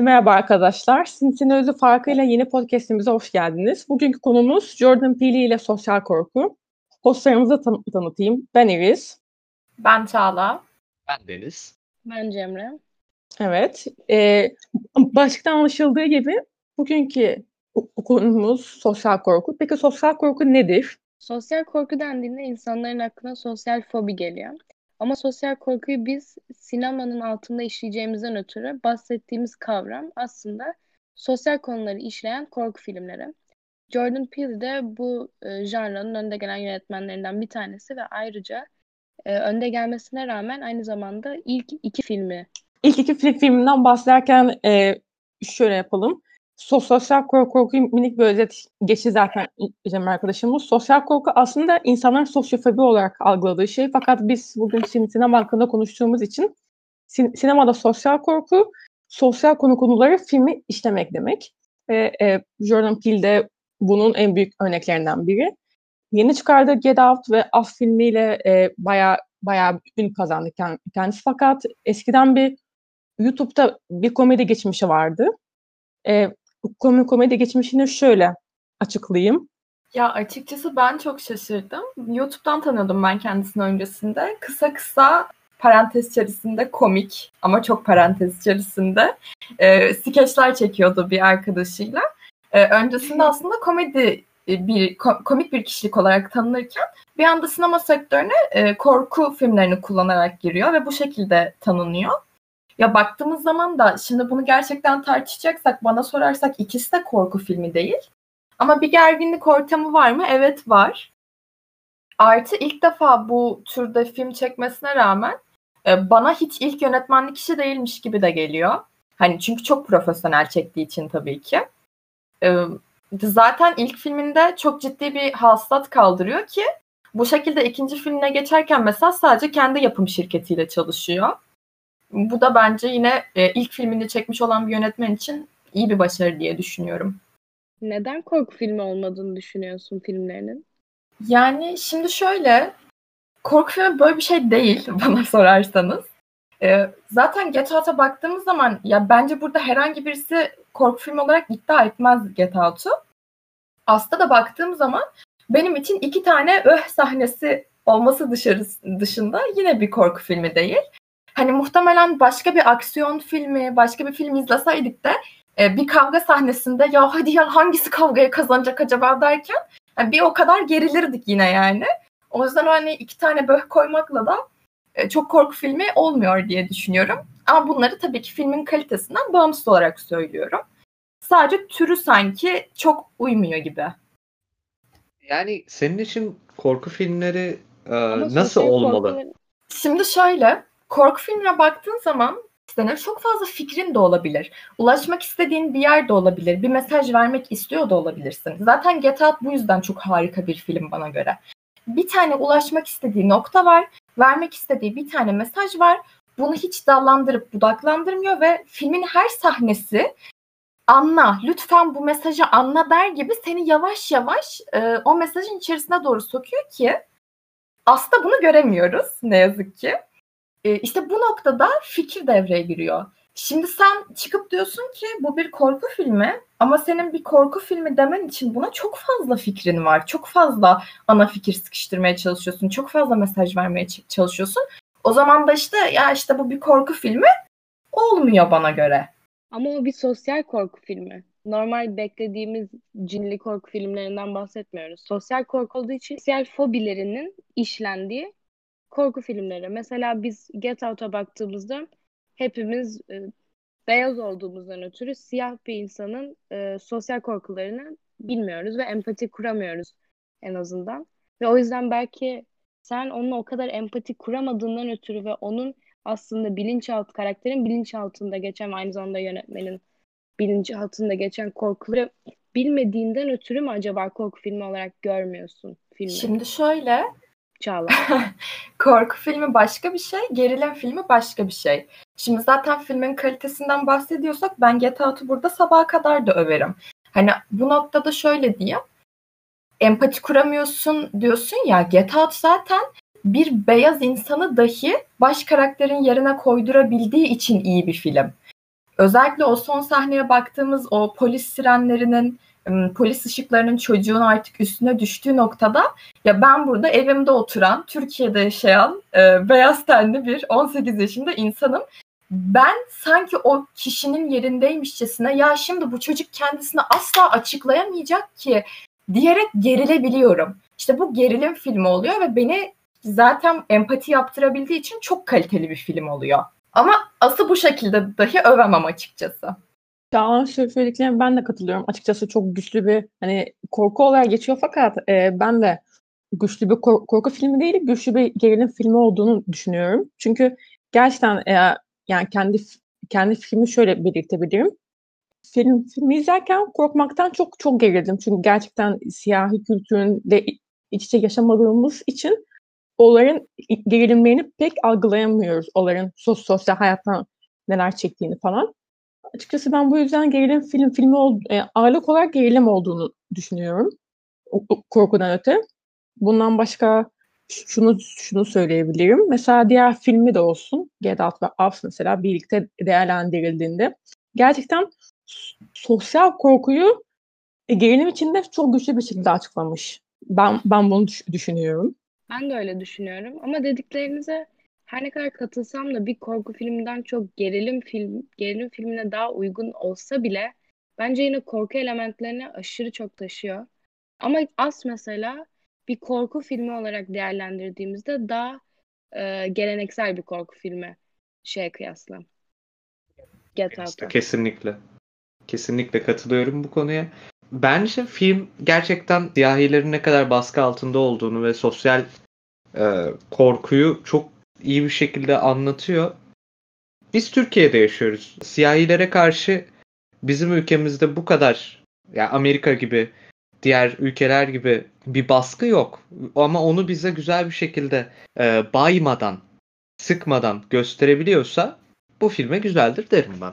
Merhaba arkadaşlar. Sinsin Özü Farkıyla yeni podcastimize hoş geldiniz. Bugünkü konumuz Jordan Peele ile sosyal korku. Hostlarımızı tan- tanıtayım. Ben Iris. Ben Çağla. Ben Deniz. Ben Cemre. Evet. E, başlıktan anlaşıldığı gibi bugünkü konumuz sosyal korku. Peki sosyal korku nedir? Sosyal korku dendiğinde insanların aklına sosyal fobi geliyor. Ama sosyal korkuyu biz sinemanın altında işleyeceğimizden ötürü bahsettiğimiz kavram aslında sosyal konuları işleyen korku filmleri. Jordan Peele de bu e, janrının önde gelen yönetmenlerinden bir tanesi ve ayrıca e, önde gelmesine rağmen aynı zamanda ilk iki filmi. İlk iki film, filminden bahsederken e, şöyle yapalım. Sosyal korku, korkuyu minik bir özet geçti zaten Cem arkadaşımız. Sosyal korku aslında insanların sosyofobi olarak algıladığı şey. Fakat biz bugün sinema hakkında konuştuğumuz için sin- sinemada sosyal korku, sosyal konu konuları filmi işlemek demek. Ve e, Jordan Peele de bunun en büyük örneklerinden biri. Yeni çıkardığı Get Out ve Af filmiyle e, bayağı bayağı ün kazandı kendisi. Fakat eskiden bir YouTube'da bir komedi geçmişi vardı. E, komedi, komedi geçmişini şöyle açıklayayım. Ya açıkçası ben çok şaşırdım. YouTube'dan tanıyordum ben kendisini öncesinde. Kısa kısa parantez içerisinde komik ama çok parantez içerisinde e, skeçler çekiyordu bir arkadaşıyla. E, öncesinde aslında komedi e, bir komik bir kişilik olarak tanınırken bir anda sinema sektörüne e, korku filmlerini kullanarak giriyor ve bu şekilde tanınıyor. Ya baktığımız zaman da şimdi bunu gerçekten tartışacaksak bana sorarsak ikisi de korku filmi değil. Ama bir gerginlik ortamı var mı? Evet var. Artı ilk defa bu türde film çekmesine rağmen e, bana hiç ilk yönetmenlik işi değilmiş gibi de geliyor. Hani çünkü çok profesyonel çektiği için tabii ki. E, zaten ilk filminde çok ciddi bir hastat kaldırıyor ki bu şekilde ikinci filmine geçerken mesela sadece kendi yapım şirketiyle çalışıyor. Bu da bence yine e, ilk filmini çekmiş olan bir yönetmen için iyi bir başarı diye düşünüyorum. Neden korku filmi olmadığını düşünüyorsun filmlerinin? Yani şimdi şöyle korku filmi böyle bir şey değil bana sorarsanız. Ee, zaten Get Out'a baktığımız zaman ya bence burada herhangi birisi korku filmi olarak iddia etmez Get Out'u. Aslında da baktığım zaman benim için iki tane öh sahnesi olması dışarı, dışında yine bir korku filmi değil. Hani muhtemelen başka bir aksiyon filmi, başka bir film izleseydik de e, bir kavga sahnesinde ya hadi ya hangisi kavgaya kazanacak acaba derken yani bir o kadar gerilirdik yine yani. O yüzden hani iki tane böh koymakla da e, çok korku filmi olmuyor diye düşünüyorum. Ama bunları tabii ki filmin kalitesinden bağımsız olarak söylüyorum. Sadece türü sanki çok uymuyor gibi. Yani senin için korku filmleri e, nasıl olmalı? Korku... Şimdi şöyle, korku filmine baktığın zaman senin çok fazla fikrin de olabilir. Ulaşmak istediğin bir yer de olabilir. Bir mesaj vermek istiyor da olabilirsin. Zaten Get Out bu yüzden çok harika bir film bana göre. Bir tane ulaşmak istediği nokta var. Vermek istediği bir tane mesaj var. Bunu hiç dallandırıp budaklandırmıyor ve filmin her sahnesi anla, lütfen bu mesajı anla der gibi seni yavaş yavaş e, o mesajın içerisine doğru sokuyor ki aslında bunu göremiyoruz ne yazık ki. E, işte bu noktada fikir devreye giriyor. Şimdi sen çıkıp diyorsun ki bu bir korku filmi ama senin bir korku filmi demen için buna çok fazla fikrin var. Çok fazla ana fikir sıkıştırmaya çalışıyorsun. Çok fazla mesaj vermeye çalışıyorsun. O zaman da işte ya işte bu bir korku filmi olmuyor bana göre. Ama o bir sosyal korku filmi. Normal beklediğimiz cinli korku filmlerinden bahsetmiyoruz. Sosyal korku olduğu için sosyal fobilerinin işlendiği korku filmleri. Mesela biz Get Out'a baktığımızda hepimiz e, beyaz olduğumuzdan ötürü siyah bir insanın e, sosyal korkularını bilmiyoruz ve empati kuramıyoruz en azından. Ve o yüzden belki sen onunla o kadar empati kuramadığından ötürü ve onun aslında bilinçaltı karakterin bilinçaltında geçen aynı zamanda yönetmenin bilinçaltında geçen korkuları bilmediğinden ötürü mü acaba korku filmi olarak görmüyorsun filmi? Şimdi şöyle Çağla. korku filmi başka bir şey, gerilim filmi başka bir şey. Şimdi zaten filmin kalitesinden bahsediyorsak ben Get Out'u burada sabaha kadar da överim. Hani bu noktada şöyle diyeyim. Empati kuramıyorsun diyorsun ya Get Out zaten bir beyaz insanı dahi baş karakterin yerine koydurabildiği için iyi bir film. özellikle o son sahneye baktığımız o polis sirenlerinin polis ışıklarının çocuğun artık üstüne düştüğü noktada ya ben burada evimde oturan Türkiye'de yaşayan e, beyaz tenli bir 18 yaşında insanım. Ben sanki o kişinin yerindeymişçesine ya şimdi bu çocuk kendisini asla açıklayamayacak ki diyerek gerilebiliyorum. İşte bu gerilim filmi oluyor ve beni zaten empati yaptırabildiği için çok kaliteli bir film oluyor. Ama asıl bu şekilde dahi övemem açıkçası. Çağla'nın söylediklerine ben de katılıyorum. Açıkçası çok güçlü bir hani korku olarak geçiyor fakat e, ben de güçlü bir kor- korku filmi değil, güçlü bir gerilim filmi olduğunu düşünüyorum. Çünkü gerçekten e, yani kendi kendi filmi şöyle belirtebilirim. Film filmi izlerken korkmaktan çok çok gerildim. Çünkü gerçekten siyahi kültüründe iç içe yaşamadığımız için onların gerilimlerini pek algılayamıyoruz. Onların sos sosyal hayattan neler çektiğini falan. Açıkçası ben bu yüzden gerilim film filmi ol, e, ağırlık olarak gerilim olduğunu düşünüyorum. O, o, korkudan öte. Bundan başka şunu şunu söyleyebilirim. Mesela diğer filmi de olsun. Get Out ve Us mesela birlikte değerlendirildiğinde gerçekten sosyal korkuyu e, gerilim içinde çok güçlü bir şekilde açıklamış. Ben ben bunu düş- düşünüyorum. Ben de öyle düşünüyorum ama dediklerinize her ne kadar katılsam da bir korku filminden çok gerilim film gerilim filmine daha uygun olsa bile bence yine korku elementlerini aşırı çok taşıyor. Ama As mesela bir korku filmi olarak değerlendirdiğimizde daha e, geleneksel bir korku filmi şeye kıyasla. Get Out'a. Kesinlikle. Kesinlikle katılıyorum bu konuya. Bence film gerçekten siyahilerin ne kadar baskı altında olduğunu ve sosyal e, korkuyu çok iyi bir şekilde anlatıyor. Biz Türkiye'de yaşıyoruz. Siyahilere karşı bizim ülkemizde bu kadar ya yani Amerika gibi diğer ülkeler gibi bir baskı yok. Ama onu bize güzel bir şekilde e, baymadan, sıkmadan gösterebiliyorsa bu filme güzeldir derim ben.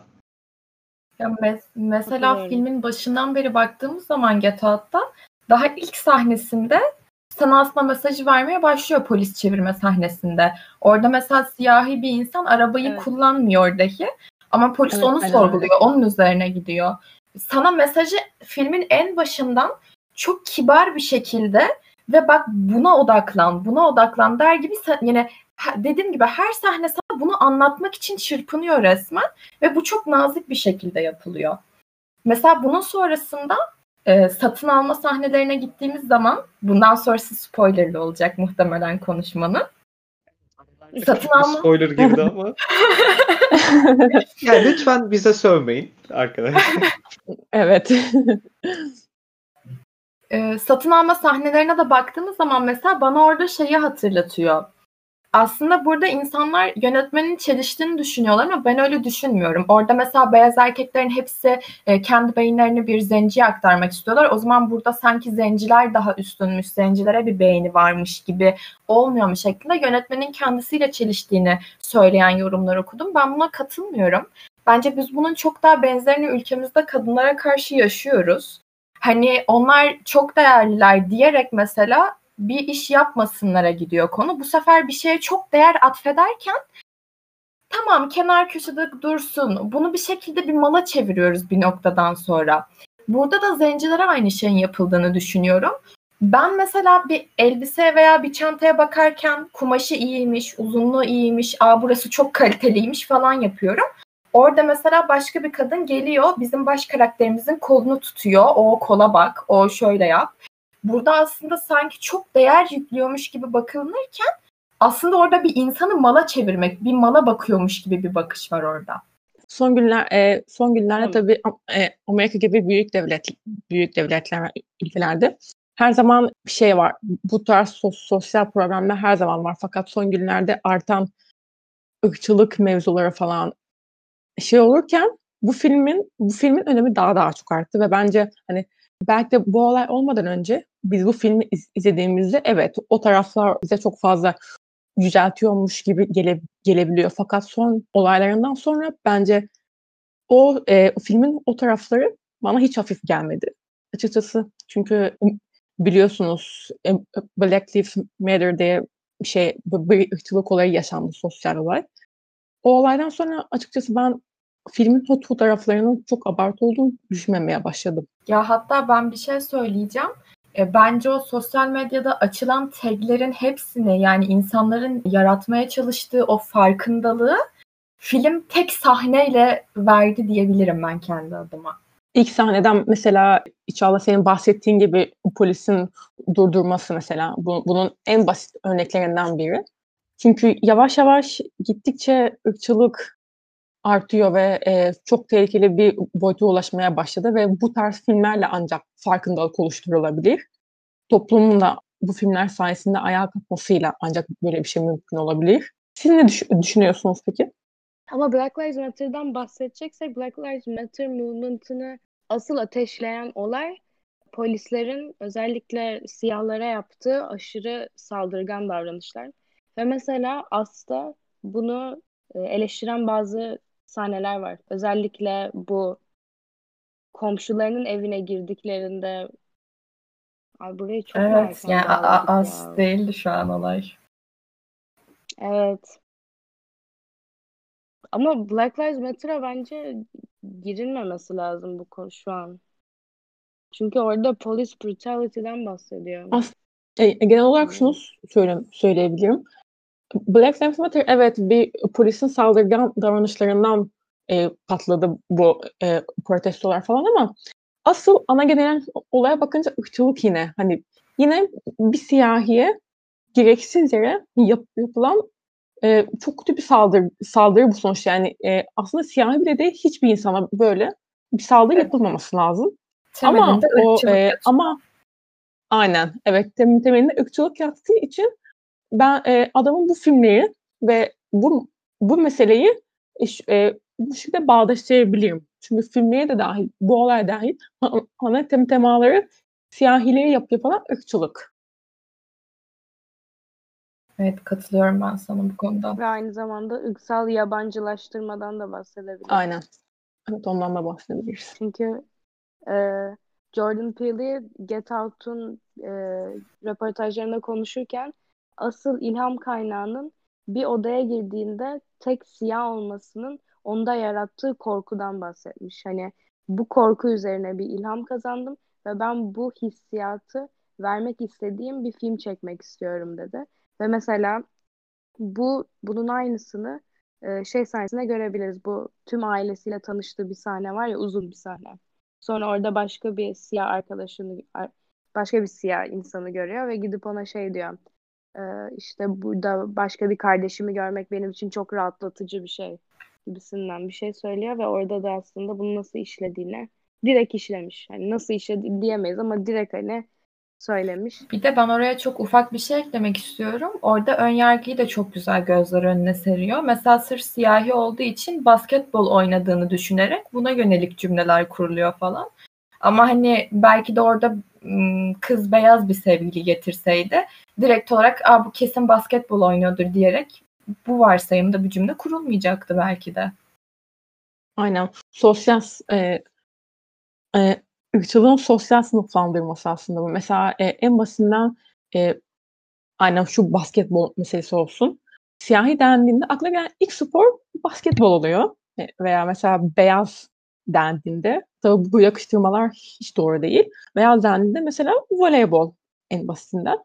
Ya mes- mesela filmin başından beri baktığımız zaman Get Out'ta daha ilk sahnesinde sana aslında mesajı vermeye başlıyor polis çevirme sahnesinde. Orada mesela siyahi bir insan arabayı evet. kullanmıyor dahi ama polis evet, onu sorguluyor, onun üzerine gidiyor. Sana mesajı filmin en başından çok kibar bir şekilde ve bak buna odaklan, buna odaklan der gibi yine dediğim gibi her sahne sana bunu anlatmak için çırpınıyor resmen ve bu çok nazik bir şekilde yapılıyor. Mesela bunun sonrasında e, satın alma sahnelerine gittiğimiz zaman bundan sonrası spoilerlı olacak muhtemelen konuşmanın. Satın alma. Spoiler girdi ama. yani lütfen bize sövmeyin arkadaşlar. evet. e, satın alma sahnelerine de baktığımız zaman mesela bana orada şeyi hatırlatıyor aslında burada insanlar yönetmenin çeliştiğini düşünüyorlar ama ben öyle düşünmüyorum. Orada mesela beyaz erkeklerin hepsi e, kendi beyinlerini bir zenciye aktarmak istiyorlar. O zaman burada sanki zenciler daha üstünmüş, zencilere bir beyni varmış gibi olmuyor mu şeklinde yönetmenin kendisiyle çeliştiğini söyleyen yorumlar okudum. Ben buna katılmıyorum. Bence biz bunun çok daha benzerini ülkemizde kadınlara karşı yaşıyoruz. Hani onlar çok değerliler diyerek mesela bir iş yapmasınlara gidiyor konu. Bu sefer bir şeye çok değer atfederken tamam kenar köşede dursun. Bunu bir şekilde bir mala çeviriyoruz bir noktadan sonra. Burada da zencilere aynı şeyin yapıldığını düşünüyorum. Ben mesela bir elbise veya bir çantaya bakarken kumaşı iyiymiş, uzunluğu iyiymiş, aa burası çok kaliteliymiş falan yapıyorum. Orada mesela başka bir kadın geliyor, bizim baş karakterimizin kolunu tutuyor. O kola bak, o şöyle yap burada aslında sanki çok değer yüklüyormuş gibi bakılırken aslında orada bir insanı mala çevirmek, bir mala bakıyormuş gibi bir bakış var orada. Son günler e, son günlerde tabii e, Amerika gibi büyük devlet büyük devletler ülkelerde her zaman bir şey var. Bu tarz sos, sosyal problemler her zaman var. Fakat son günlerde artan ırkçılık mevzuları falan şey olurken bu filmin bu filmin önemi daha daha çok arttı ve bence hani belki de bu olay olmadan önce biz bu filmi iz- izlediğimizde evet o taraflar bize çok fazla yüceltiyormuş gibi gele, gelebiliyor. Fakat son olaylarından sonra bence o e, filmin o tarafları bana hiç hafif gelmedi. Açıkçası çünkü biliyorsunuz e, Black Lives Matter diye bir şey bir ırkçılık olayı yaşandı sosyal olay. O olaydan sonra açıkçası ben filmin fotoğraflarının çok abartı olduğunu düşünmemeye başladım. Ya hatta ben bir şey söyleyeceğim. E, bence o sosyal medyada açılan taglerin hepsini yani insanların yaratmaya çalıştığı o farkındalığı film tek sahneyle verdi diyebilirim ben kendi adıma. İlk sahneden mesela İnşallah senin bahsettiğin gibi polisin durdurması mesela bu, bunun en basit örneklerinden biri. Çünkü yavaş yavaş gittikçe ırkçılık artıyor ve e, çok tehlikeli bir boyuta ulaşmaya başladı ve bu tarz filmlerle ancak farkındalık oluşturulabilir. Toplumun da bu filmler sayesinde ayağa kalkmasıyla ancak böyle bir şey mümkün olabilir. Siz ne düş- düşünüyorsunuz peki? Ama Black Lives Matter'dan bahsedeceksek Black Lives Matter movement'ını asıl ateşleyen olay polislerin özellikle siyahlara yaptığı aşırı saldırgan davranışlar. Ve mesela As'ta bunu e, eleştiren bazı sahneler var. Özellikle bu komşularının evine girdiklerinde Ay burayı çok Evet yani As ya. değildi şu an olay. Evet. Ama Black Lives Matter'a bence girilmemesi lazım bu konu şu an. Çünkü orada police brutality'den bahsediyor. As e, genel olarak şunu söyle söyleyebilirim. Black Lives Matter evet bir polisin saldırgan davranışlarından e, patladı bu e, protestolar falan ama asıl ana genel olaya bakınca ırkçılık yine hani yine bir siyahiye gereksiz yere yap, yapılan e, çok kötü bir saldırı, saldırı bu sonuçta. Yani e, aslında siyahi bile değil hiçbir insana böyle bir saldırı evet. yapılmaması lazım. Temelinde ama o e, ama aynen evet tem, temelinde ırkçılık yaptığı için ben e, adamın bu filmleri ve bu bu meseleyi e, bu şekilde bağdaştırabilirim. Çünkü filmleri de dahil, bu olay dahil ana tem temaları siyahileri yap yapılan ırkçılık. Evet katılıyorum ben sana bu konuda. Ve aynı zamanda ırksal yabancılaştırmadan da bahsedebiliriz. Aynen. Evet ondan da bahsedebiliriz. Çünkü e, Jordan Peele'i Get Out'un e, röportajlarında konuşurken asıl ilham kaynağının bir odaya girdiğinde tek siyah olmasının onda yarattığı korkudan bahsetmiş. Hani bu korku üzerine bir ilham kazandım ve ben bu hissiyatı vermek istediğim bir film çekmek istiyorum dedi. Ve mesela bu bunun aynısını e, şey sahnesinde görebiliriz. Bu tüm ailesiyle tanıştığı bir sahne var ya uzun bir sahne. Sonra orada başka bir siyah arkadaşını başka bir siyah insanı görüyor ve gidip ona şey diyor. E, işte burada başka bir kardeşimi görmek benim için çok rahatlatıcı bir şey gibisinden bir şey söylüyor ve orada da aslında bunu nasıl işlediğini direkt işlemiş. Yani nasıl işledi diyemeyiz ama direkt hani söylemiş. Bir de ben oraya çok ufak bir şey eklemek istiyorum. Orada ön yargıyı da çok güzel gözler önüne seriyor. Mesela sırf siyahi olduğu için basketbol oynadığını düşünerek buna yönelik cümleler kuruluyor falan. Ama hani belki de orada kız beyaz bir sevgili getirseydi direkt olarak Aa, bu kesin basketbol oynuyordur diyerek bu varsayımda bir cümle kurulmayacaktı belki de. Aynen. Sosyal e, e, ırkçılığın sosyal sınıflandırması aslında bu. Mesela e, en basitinden e, aynen şu basketbol meselesi olsun. Siyahi dendiğinde akla gelen ilk spor basketbol oluyor. E, veya mesela beyaz dendiğinde tabii bu yakıştırmalar hiç doğru değil. Beyaz dendiğinde mesela voleybol en basitinden.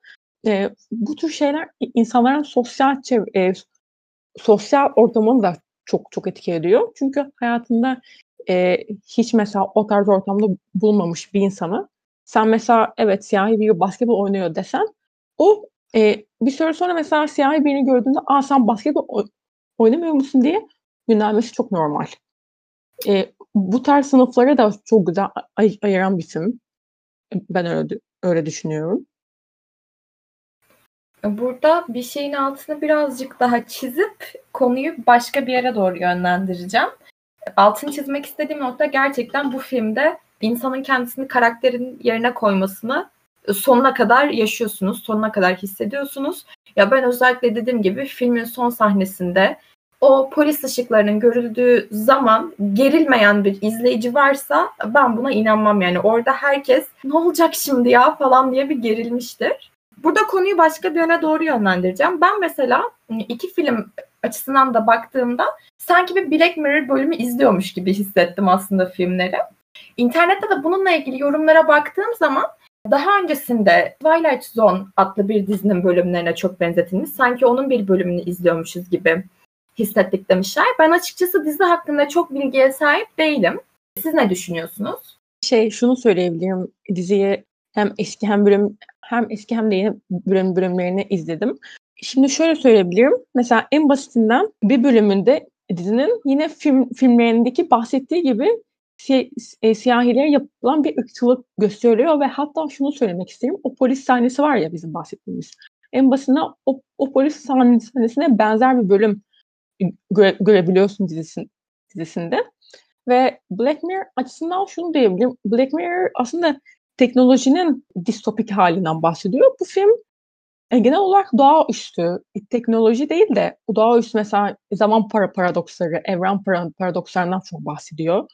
E, bu tür şeyler insanların sosyal çev- e, sosyal ortamını da çok çok etki ediyor. Çünkü hayatında e, hiç mesela o tarz ortamda bulunmamış bir insanı sen mesela evet siyahi biri basketbol oynuyor desen o e, bir süre sonra mesela siyahi birini gördüğünde aa sen basketbol oynamıyor musun diye yönelmesi çok normal. E, bu tarz sınıfları da çok güzel ay- ayıran bir film. Ben öyle öyle düşünüyorum. Burada bir şeyin altını birazcık daha çizip konuyu başka bir yere doğru yönlendireceğim altını çizmek istediğim nokta gerçekten bu filmde insanın kendisini karakterin yerine koymasını sonuna kadar yaşıyorsunuz, sonuna kadar hissediyorsunuz. Ya ben özellikle dediğim gibi filmin son sahnesinde o polis ışıklarının görüldüğü zaman gerilmeyen bir izleyici varsa ben buna inanmam yani. Orada herkes ne olacak şimdi ya falan diye bir gerilmiştir. Burada konuyu başka bir yöne doğru yönlendireceğim. Ben mesela iki film açısından da baktığımda sanki bir Black Mirror bölümü izliyormuş gibi hissettim aslında filmleri. İnternette de bununla ilgili yorumlara baktığım zaman daha öncesinde Twilight Zone adlı bir dizinin bölümlerine çok benzetilmiş. Sanki onun bir bölümünü izliyormuşuz gibi hissettik demişler. Ben açıkçası dizi hakkında çok bilgiye sahip değilim. Siz ne düşünüyorsunuz? Şey şunu söyleyebilirim. Diziye hem eski hem bölüm hem eski hem de yeni bölüm bölümlerini izledim. Şimdi şöyle söyleyebilirim. Mesela en basitinden bir bölümünde dizinin yine film filmlerindeki bahsettiği gibi si, e, siyahilere yapılan bir ırkçılık gösteriyor ve hatta şunu söylemek isterim. O polis sahnesi var ya bizim bahsettiğimiz. En basitinden o, o polis sahnesine benzer bir bölüm göre, görebiliyorsun dizisin, dizisinde. Ve Black Mirror açısından şunu diyebilirim. Black Mirror aslında teknolojinin distopik halinden bahsediyor. Bu film e, genel olarak doğaüstü, teknoloji değil de doğaüstü mesela zaman para paradoksları, evren para paradokslarından çok bahsediyor.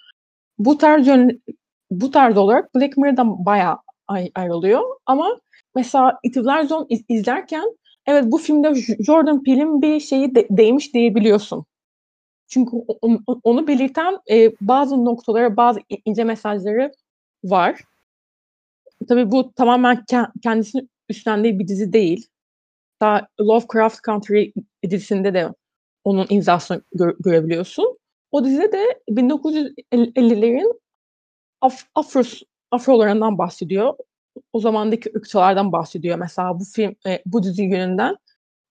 Bu tarz yön, bu tarz olarak Black Mirror'dan bayağı ay- ayrılıyor. Ama mesela Itivler Zone iz- izlerken evet bu filmde Jordan Peele'in bir şeyi de- değmiş diyebiliyorsun. Çünkü onu, belirten e, bazı noktalara, bazı ince mesajları var. Tabii bu tamamen kendisini üstlendiği bir dizi değil. Daha Lovecraft Country dizisinde de onun imzasını gö- görebiliyorsun. O dizide de 1950'lerin Af Afros, Afrolarından bahsediyor. O zamandaki ırkçılardan bahsediyor. Mesela bu film, e, bu dizi yönünden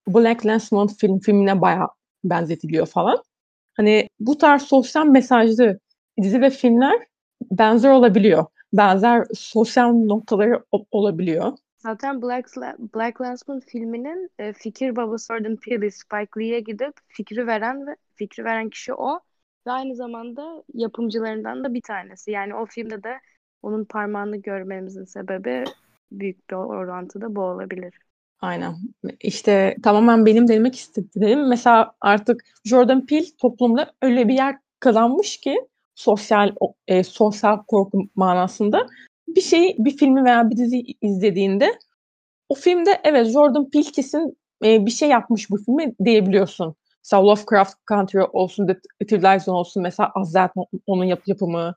Black Landsman film filmine bayağı benzetiliyor falan. Hani bu tarz sosyal mesajlı dizi ve filmler benzer olabiliyor. Benzer sosyal noktaları olabiliyor. Zaten Black, Black Landsman filminin e, fikir babası Jordan Peele, Spike Lee'ye gidip fikri veren ve fikri veren kişi o. Ve aynı zamanda yapımcılarından da bir tanesi. Yani o filmde de onun parmağını görmemizin sebebi büyük bir orantıda bu olabilir. Aynen. İşte tamamen benim demek istediğim mesela artık Jordan Peele toplumda öyle bir yer kazanmış ki sosyal e, sosyal korku manasında bir şeyi bir filmi veya bir dizi izlediğinde o filmde evet Jordan Peele kesin e, bir şey yapmış bu filmi diyebiliyorsun. Mesela Lovecraft Country olsun, The Twilight Zone olsun mesela zaten onun yap yapımı.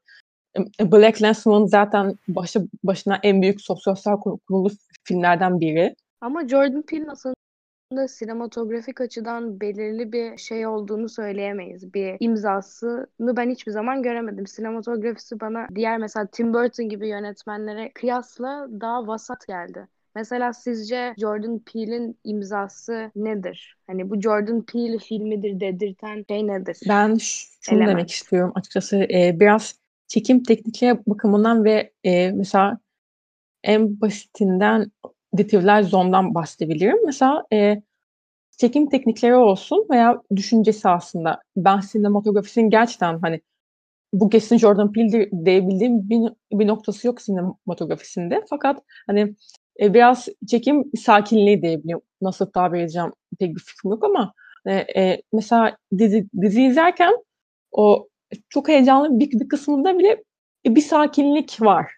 Black Landsman zaten başı başına en büyük sosyal kurulu filmlerden biri. Ama Jordan Peele aslında sinematografik açıdan belirli bir şey olduğunu söyleyemeyiz. Bir imzasını ben hiçbir zaman göremedim. Sinematografisi bana diğer mesela Tim Burton gibi yönetmenlere kıyasla daha vasat geldi. Mesela sizce Jordan Peele'in imzası nedir? Hani bu Jordan Peele filmidir dedirten şey nedir? Ben şunu Element. demek istiyorum açıkçası. E, biraz çekim teknikleri bakımından ve e, mesela en basitinden Detivler Zone'dan bahsedebilirim. Mesela e, çekim teknikleri olsun veya düşüncesi aslında. Ben sinematografisinin gerçekten hani bu kesin Jordan Peele diyebildiğim bir, bir noktası yok sinematografisinde. Fakat hani e, biraz çekim sakinliği diyebilirim. Nasıl tabir edeceğim pek bir fikrim yok ama e, e, mesela dizi, dizi izlerken o çok heyecanlı bir, bir kısmında bile bir sakinlik var.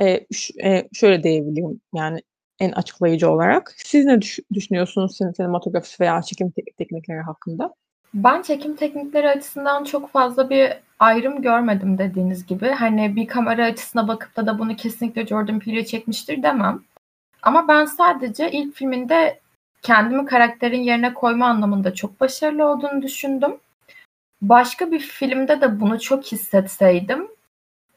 E, ş, e, şöyle diyebilirim yani en açıklayıcı olarak. Siz ne düş- düşünüyorsunuz sinematografisi veya çekim te- teknikleri hakkında? Ben çekim teknikleri açısından çok fazla bir ayrım görmedim dediğiniz gibi. Hani bir kamera açısına bakıp da da bunu kesinlikle Jordan Peele çekmiştir demem. Ama ben sadece ilk filminde kendimi karakterin yerine koyma anlamında çok başarılı olduğunu düşündüm. Başka bir filmde de bunu çok hissetseydim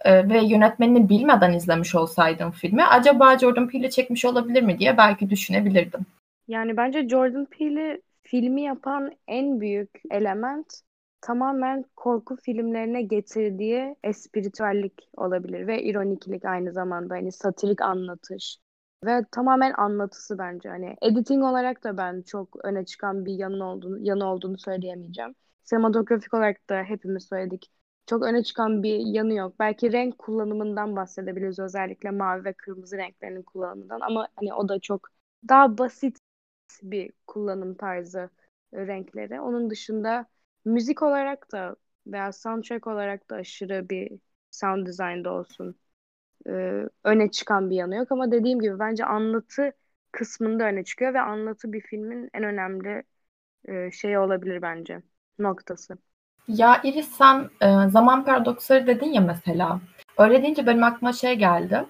e, ve yönetmenini bilmeden izlemiş olsaydım filmi acaba Jordan Peele çekmiş olabilir mi diye belki düşünebilirdim. Yani bence Jordan Peele'i filmi yapan en büyük element tamamen korku filmlerine getirdiği espritüellik olabilir ve ironiklik aynı zamanda hani satirik anlatış ve tamamen anlatısı bence hani editing olarak da ben çok öne çıkan bir yanı olduğunu yanı olduğunu söyleyemeyeceğim. Sinematografik olarak da hepimiz söyledik. Çok öne çıkan bir yanı yok. Belki renk kullanımından bahsedebiliriz özellikle mavi ve kırmızı renklerinin kullanımından ama hani o da çok daha basit bir kullanım tarzı renkleri. Onun dışında müzik olarak da veya soundtrack olarak da aşırı bir sound design'da olsun e, öne çıkan bir yanı yok ama dediğim gibi bence anlatı kısmında öne çıkıyor ve anlatı bir filmin en önemli e, şey olabilir bence noktası. Ya Iris sen e, zaman paradoksları dedin ya mesela. Öyle deyince benim aklıma şey geldi.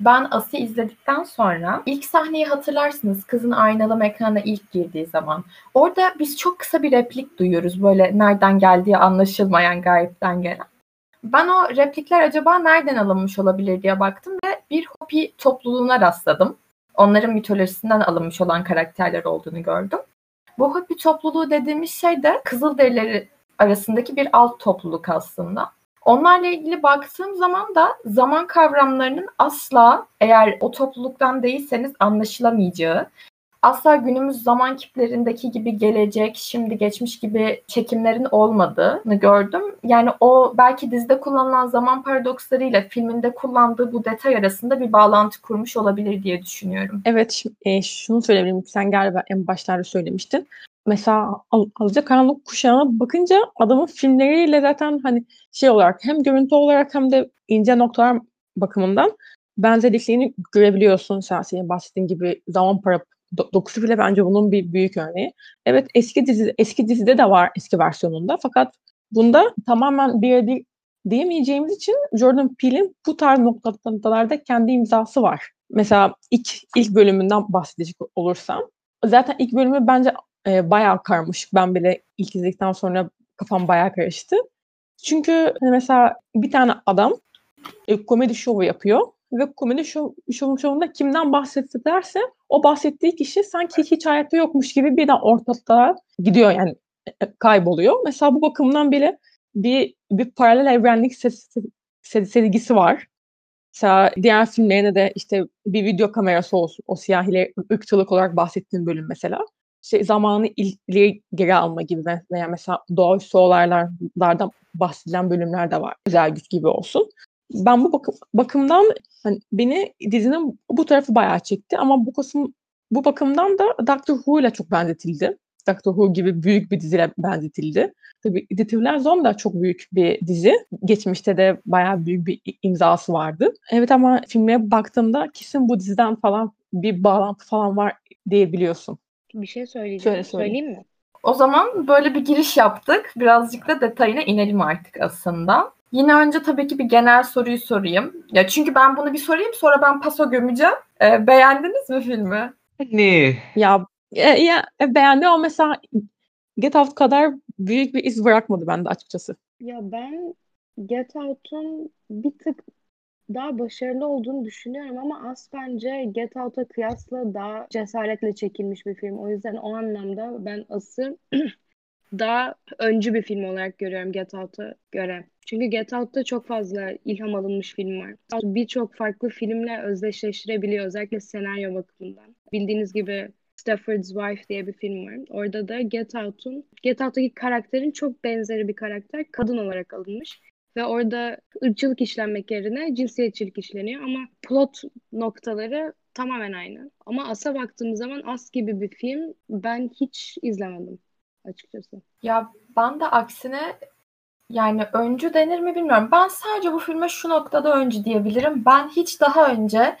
Ben As'ı izledikten sonra ilk sahneyi hatırlarsınız kızın aynalama ekrana ilk girdiği zaman. Orada biz çok kısa bir replik duyuyoruz böyle nereden geldiği anlaşılmayan gayipten gelen. Ben o replikler acaba nereden alınmış olabilir diye baktım ve bir Hopi topluluğuna rastladım. Onların mitolojisinden alınmış olan karakterler olduğunu gördüm. Bu Hopi topluluğu dediğimiz şey de Kızılderilileri arasındaki bir alt topluluk aslında. Onlarla ilgili baktığım zaman da zaman kavramlarının asla eğer o topluluktan değilseniz anlaşılamayacağı, asla günümüz zaman kiplerindeki gibi gelecek, şimdi geçmiş gibi çekimlerin olmadığını gördüm. Yani o belki dizide kullanılan zaman paradokslarıyla filminde kullandığı bu detay arasında bir bağlantı kurmuş olabilir diye düşünüyorum. Evet, e, şunu söyleyebilirim. Sen galiba en başlarda söylemiştin mesela Al Alacakaranlık kuşağına bakınca adamın filmleriyle zaten hani şey olarak hem görüntü olarak hem de ince noktalar bakımından benzerliklerini görebiliyorsun. Sen senin bahsettiğin gibi zaman para dokusu bile bence bunun bir büyük örneği. Evet eski dizi eski dizide de var eski versiyonunda fakat bunda tamamen bir değil diyemeyeceğimiz için Jordan Peele'in bu tarz noktalarda kendi imzası var. Mesela ilk ilk bölümünden bahsedecek olursam zaten ilk bölümü bence e, bayağı karmaşık. Ben bile ilk izledikten sonra kafam bayağı karıştı. Çünkü hani mesela bir tane adam e, komedi şovu yapıyor ve komedi şov, şovun şovunda kimden bahsederse o bahsettiği kişi sanki hiç hayatta yokmuş gibi birden ortalıkta gidiyor yani e, kayboluyor. Mesela bu bakımdan bile bir bir paralel evrenlik ses, ses, sevgisi var. Mesela diğer filmlerine de işte bir video kamerası olsun. O siyahileri ırkçılık olarak bahsettiğim bölüm mesela şey zamanı ileri geri alma gibi veya mesela doğaüstü olaylardan bahsedilen bölümler de var. Özel güç gibi olsun. Ben bu bakım, bakımdan hani beni dizinin bu tarafı bayağı çekti ama bu kısım bu bakımdan da Doctor Who ile çok benzetildi. Doctor Who gibi büyük bir diziyle benzetildi. Tabii Detective Zone da çok büyük bir dizi. Geçmişte de bayağı büyük bir imzası vardı. Evet ama filmeye baktığımda kesin bu diziden falan bir bağlantı falan var diyebiliyorsun bir şey söyleyeceğim. Söyle, söyle. Söyleyeyim mi? O zaman böyle bir giriş yaptık. Birazcık da detayına inelim artık aslında. Yine önce tabii ki bir genel soruyu sorayım. Ya çünkü ben bunu bir sorayım sonra ben paso gömeceğim. Ee, beğendiniz mi filmi? Ne? Ya, e, ya e, beğendim ama mesela Get Out kadar büyük bir iz bırakmadı bende açıkçası. Ya ben Get Out'un bir tık daha başarılı olduğunu düşünüyorum ama As bence Get Out'a kıyasla daha cesaretle çekilmiş bir film. O yüzden o anlamda ben As'ı daha öncü bir film olarak görüyorum Get Out'a göre. Çünkü Get Out'ta çok fazla ilham alınmış film var. Birçok farklı filmle özdeşleştirebiliyor özellikle senaryo bakımından. Bildiğiniz gibi Stafford's Wife diye bir film var. Orada da Get Out'un Get Out'taki karakterin çok benzeri bir karakter kadın olarak alınmış. Ve orada ırkçılık işlenmek yerine cinsiyetçilik işleniyor ama plot noktaları tamamen aynı. Ama As'a baktığımız zaman As gibi bir film ben hiç izlemedim açıkçası. Ya ben de aksine yani öncü denir mi bilmiyorum. Ben sadece bu filme şu noktada öncü diyebilirim. Ben hiç daha önce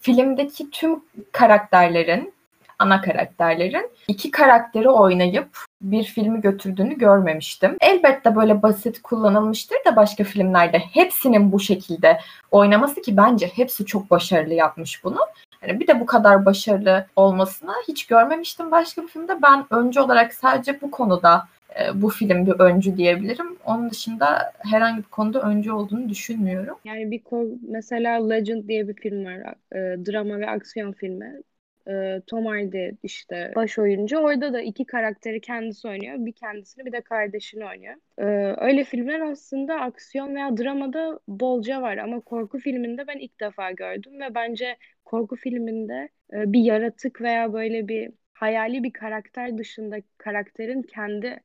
filmdeki tüm karakterlerin ana karakterlerin iki karakteri oynayıp bir filmi götürdüğünü görmemiştim. Elbette böyle basit kullanılmıştır da başka filmlerde hepsinin bu şekilde oynaması ki bence hepsi çok başarılı yapmış bunu. Yani bir de bu kadar başarılı olmasını hiç görmemiştim başka bir filmde. Ben öncü olarak sadece bu konuda e, bu film bir öncü diyebilirim. Onun dışında herhangi bir konuda öncü olduğunu düşünmüyorum. Yani bir mesela Legend diye bir film var. E, drama ve aksiyon filmi e, Tom Hardy işte baş oyuncu. Orada da iki karakteri kendisi oynuyor. Bir kendisini bir de kardeşini oynuyor. E, öyle filmler aslında aksiyon veya dramada bolca var ama korku filminde ben ilk defa gördüm ve bence korku filminde e, bir yaratık veya böyle bir hayali bir karakter dışında karakterin kendi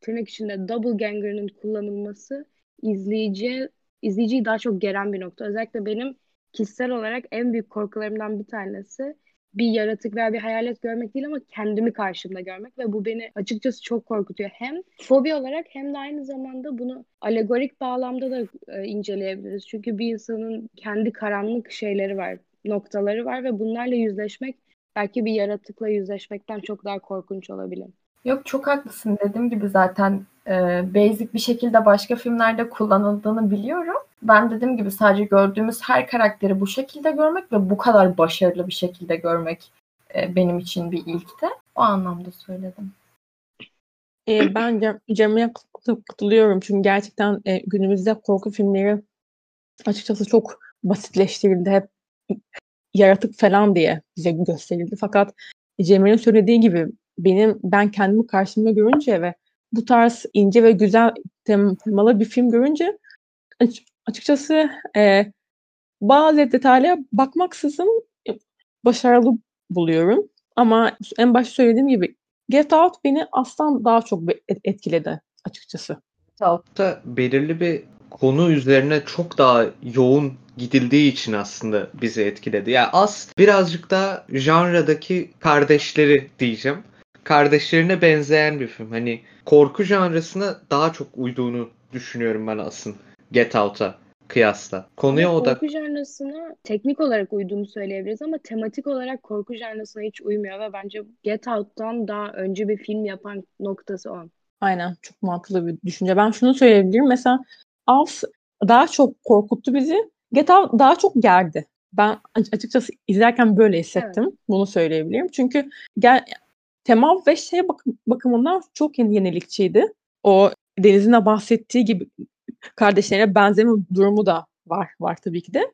tırnak içinde double ganger'ın kullanılması izleyici izleyiciyi daha çok geren bir nokta. Özellikle benim kişisel olarak en büyük korkularımdan bir tanesi bir yaratık veya bir hayalet görmek değil ama kendimi karşımda görmek ve bu beni açıkçası çok korkutuyor. Hem fobi olarak hem de aynı zamanda bunu alegorik bağlamda da e, inceleyebiliriz. Çünkü bir insanın kendi karanlık şeyleri var, noktaları var ve bunlarla yüzleşmek belki bir yaratıkla yüzleşmekten çok daha korkunç olabilir. Yok çok haklısın. Dediğim gibi zaten e, basic bir şekilde başka filmlerde kullanıldığını biliyorum. Ben dediğim gibi sadece gördüğümüz her karakteri bu şekilde görmek ve bu kadar başarılı bir şekilde görmek e, benim için bir ilkti. O anlamda söyledim. E, ben Cemre'ye katılıyorum çünkü gerçekten e, günümüzde korku filmleri açıkçası çok basitleştirildi. Hep yaratık falan diye bize gösterildi. Fakat Cemre'nin söylediği gibi benim ben kendimi karşımda görünce ve bu tarz ince ve güzel temalı bir film görünce açıkçası e, bazı detaylara bakmaksızın başarılı buluyorum. Ama en başta söylediğim gibi Get Out beni aslan daha çok etkiledi açıkçası. Get Out'ta belirli bir konu üzerine çok daha yoğun gidildiği için aslında bizi etkiledi. Yani az birazcık da janradaki kardeşleri diyeceğim. Kardeşlerine benzeyen bir film. Hani korku janrasına daha çok uyduğunu düşünüyorum ben aslında Get Out'a kıyasla. Konuya korku odak... Korku janrasına teknik olarak uyduğunu söyleyebiliriz ama tematik olarak korku janrasına hiç uymuyor ve bence Get Out'tan daha önce bir film yapan noktası o. Aynen çok mantıklı bir düşünce. Ben şunu söyleyebilirim. Mesela Alf daha çok korkuttu bizi. Get Out daha çok gerdi. Ben açıkçası izlerken böyle hissettim. Evet. Bunu söyleyebilirim. Çünkü gel, tema ve şey bakım, bakımından çok yenilikçiydi. O Deniz'in de bahsettiği gibi kardeşlerine benzeme durumu da var var tabii ki de.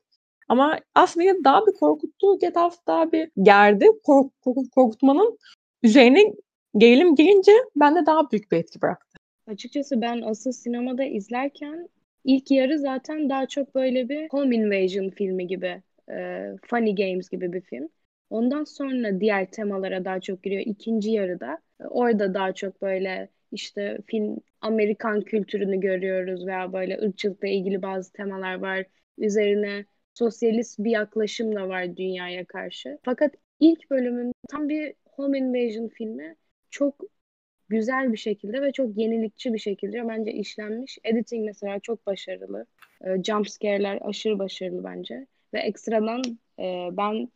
Ama aslında daha bir korkuttu. Get Out daha bir gerdi. Kork, kork, korkutmanın üzerine gerilim gelince bende daha büyük bir etki bıraktı. Açıkçası ben asıl sinemada izlerken ilk yarı zaten daha çok böyle bir home invasion filmi gibi, e, funny games gibi bir film. Ondan sonra diğer temalara daha çok giriyor. İkinci yarıda e, orada daha çok böyle işte film Amerikan kültürünü görüyoruz veya böyle ırkçılıkla ilgili bazı temalar var. Üzerine sosyalist bir yaklaşım da var dünyaya karşı. Fakat ilk bölümün tam bir home invasion filmi çok güzel bir şekilde ve çok yenilikçi bir şekilde bence işlenmiş. Editing mesela çok başarılı. E, jump scare'ler aşırı başarılı bence. Ve ekstradan e, ben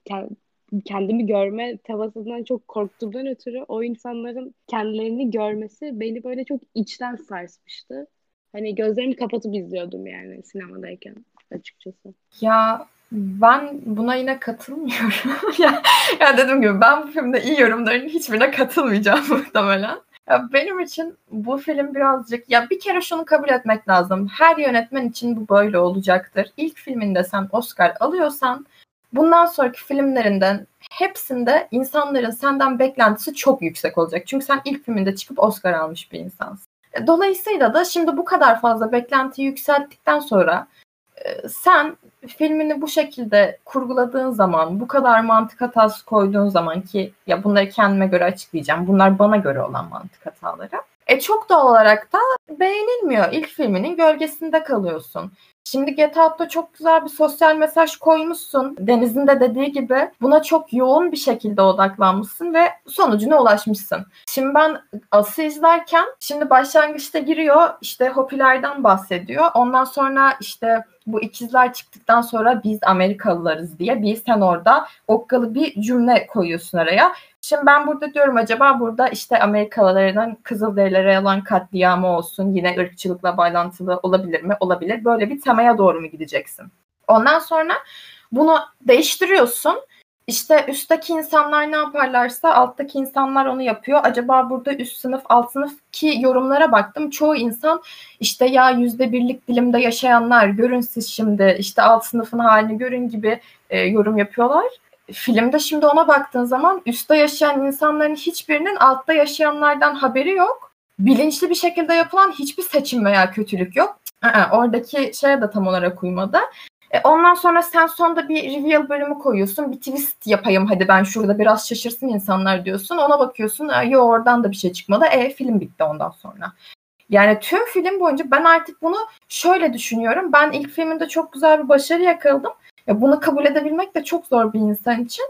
kendimi görme tavasından çok korktuğumdan ötürü o insanların kendilerini görmesi beni böyle çok içten sarsmıştı. Hani gözlerimi kapatıp izliyordum yani sinemadayken açıkçası. Ya ben buna yine katılmıyorum. ya, ya dediğim gibi ben bu filmde iyi yorumların hiçbirine katılmayacağım muhtemelen. Ya benim için bu film birazcık ya bir kere şunu kabul etmek lazım. Her yönetmen için bu böyle olacaktır. İlk filminde sen Oscar alıyorsan bundan sonraki filmlerinden hepsinde insanların senden beklentisi çok yüksek olacak. Çünkü sen ilk filminde çıkıp Oscar almış bir insansın. E, dolayısıyla da şimdi bu kadar fazla beklentiyi yükselttikten sonra e, sen filmini bu şekilde kurguladığın zaman, bu kadar mantık hatası koyduğun zaman ki ya bunları kendime göre açıklayacağım. Bunlar bana göre olan mantık hataları. E çok doğal olarak da beğenilmiyor. İlk filminin gölgesinde kalıyorsun. Şimdi Get Out'ta çok güzel bir sosyal mesaj koymuşsun. Deniz'in de dediği gibi buna çok yoğun bir şekilde odaklanmışsın ve sonucuna ulaşmışsın. Şimdi ben As'ı izlerken şimdi başlangıçta giriyor işte Hopiler'den bahsediyor. Ondan sonra işte bu ikizler çıktıktan sonra biz Amerikalılarız diye bir sen orada okkalı bir cümle koyuyorsun araya. Şimdi ben burada diyorum acaba burada işte Amerikalıların Kızılderililere olan katliamı olsun yine ırkçılıkla bağlantılı olabilir mi? Olabilir. Böyle bir temaya doğru mu gideceksin? Ondan sonra bunu değiştiriyorsun. İşte üstteki insanlar ne yaparlarsa alttaki insanlar onu yapıyor. Acaba burada üst sınıf alt sınıf ki yorumlara baktım. Çoğu insan işte ya yüzde birlik dilimde yaşayanlar görün siz şimdi işte alt sınıfın halini görün gibi e, yorum yapıyorlar filmde şimdi ona baktığın zaman üstte yaşayan insanların hiçbirinin altta yaşayanlardan haberi yok. Bilinçli bir şekilde yapılan hiçbir seçim veya kötülük yok. oradaki şeye de tam olarak uymadı. E, ondan sonra sen sonda bir reveal bölümü koyuyorsun. Bir twist yapayım hadi ben şurada biraz şaşırsın insanlar diyorsun. Ona bakıyorsun. E, yo oradan da bir şey çıkmadı. E film bitti ondan sonra. Yani tüm film boyunca ben artık bunu şöyle düşünüyorum. Ben ilk filminde çok güzel bir başarı yakaladım. Ya bunu kabul edebilmek de çok zor bir insan için.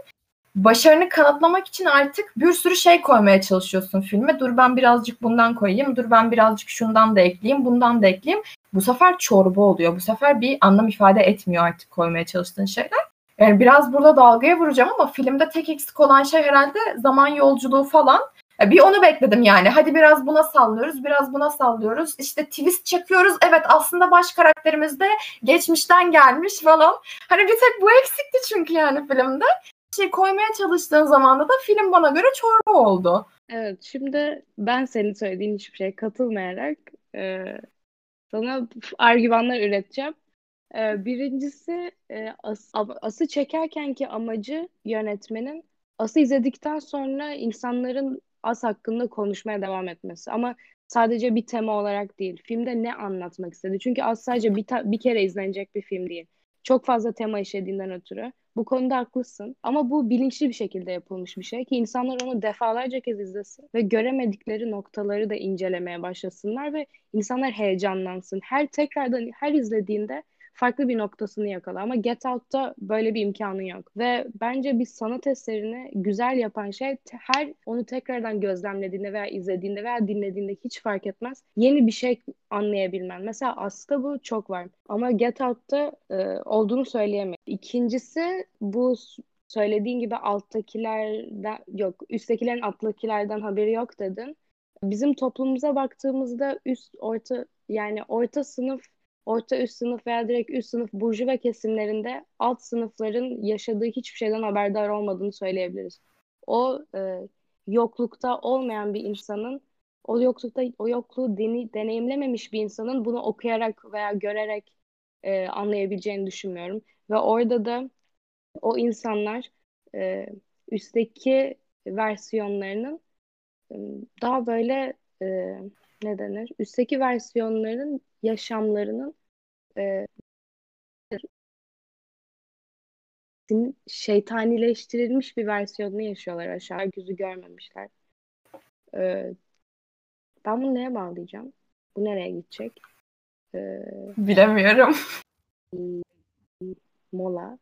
Başarını kanıtlamak için artık bir sürü şey koymaya çalışıyorsun filme. Dur ben birazcık bundan koyayım, dur ben birazcık şundan da ekleyeyim, bundan da ekleyeyim. Bu sefer çorba oluyor. Bu sefer bir anlam ifade etmiyor artık koymaya çalıştığın şeyler. Yani biraz burada dalgaya vuracağım ama filmde tek eksik olan şey herhalde zaman yolculuğu falan. E, bir onu bekledim yani. Hadi biraz buna sallıyoruz, biraz buna sallıyoruz. İşte twist çekiyoruz. Evet aslında baş karakterimiz de geçmişten gelmiş falan. Hani bir tek bu eksikti çünkü yani filmde. Şey koymaya çalıştığın zaman da film bana göre çorba oldu. Evet şimdi ben senin söylediğin hiçbir şeye katılmayarak e, sana argümanlar üreteceğim. E, birincisi e, as, ası çekerken ki amacı yönetmenin ası izledikten sonra insanların as hakkında konuşmaya devam etmesi. Ama sadece bir tema olarak değil. Filmde ne anlatmak istedi? Çünkü az sadece bir, ta- bir kere izlenecek bir film değil. Çok fazla tema işlediğinden ötürü. Bu konuda haklısın. Ama bu bilinçli bir şekilde yapılmış bir şey ki insanlar onu defalarca kez izlesin ve göremedikleri noktaları da incelemeye başlasınlar ve insanlar heyecanlansın. Her tekrardan her izlediğinde farklı bir noktasını yakala. Ama Get Out'ta böyle bir imkanı yok. Ve bence bir sanat eserini güzel yapan şey her onu tekrardan gözlemlediğinde veya izlediğinde veya dinlediğinde hiç fark etmez. Yeni bir şey anlayabilmen. Mesela aslında bu çok var. Ama Get Out'ta e, olduğunu söyleyemem. İkincisi bu söylediğin gibi alttakilerden yok üsttekilerin alttakilerden haberi yok dedin. Bizim toplumumuza baktığımızda üst orta yani orta sınıf orta üst sınıf veya direkt üst sınıf burjuva kesimlerinde alt sınıfların yaşadığı hiçbir şeyden haberdar olmadığını söyleyebiliriz. O e, yoklukta olmayan bir insanın o yoklukta o yokluğu deni, deneyimlememiş bir insanın bunu okuyarak veya görerek e, anlayabileceğini düşünmüyorum. Ve orada da o insanlar e, üstteki versiyonlarının e, daha böyle e, ne denir? Üstteki versiyonlarının yaşamlarının e, şeytanileştirilmiş bir versiyonunu yaşıyorlar aşağı yüzü görmemişler. Ee, ben bunu neye bağlayacağım? Bu nereye gidecek? Ee, Bilemiyorum. Mola.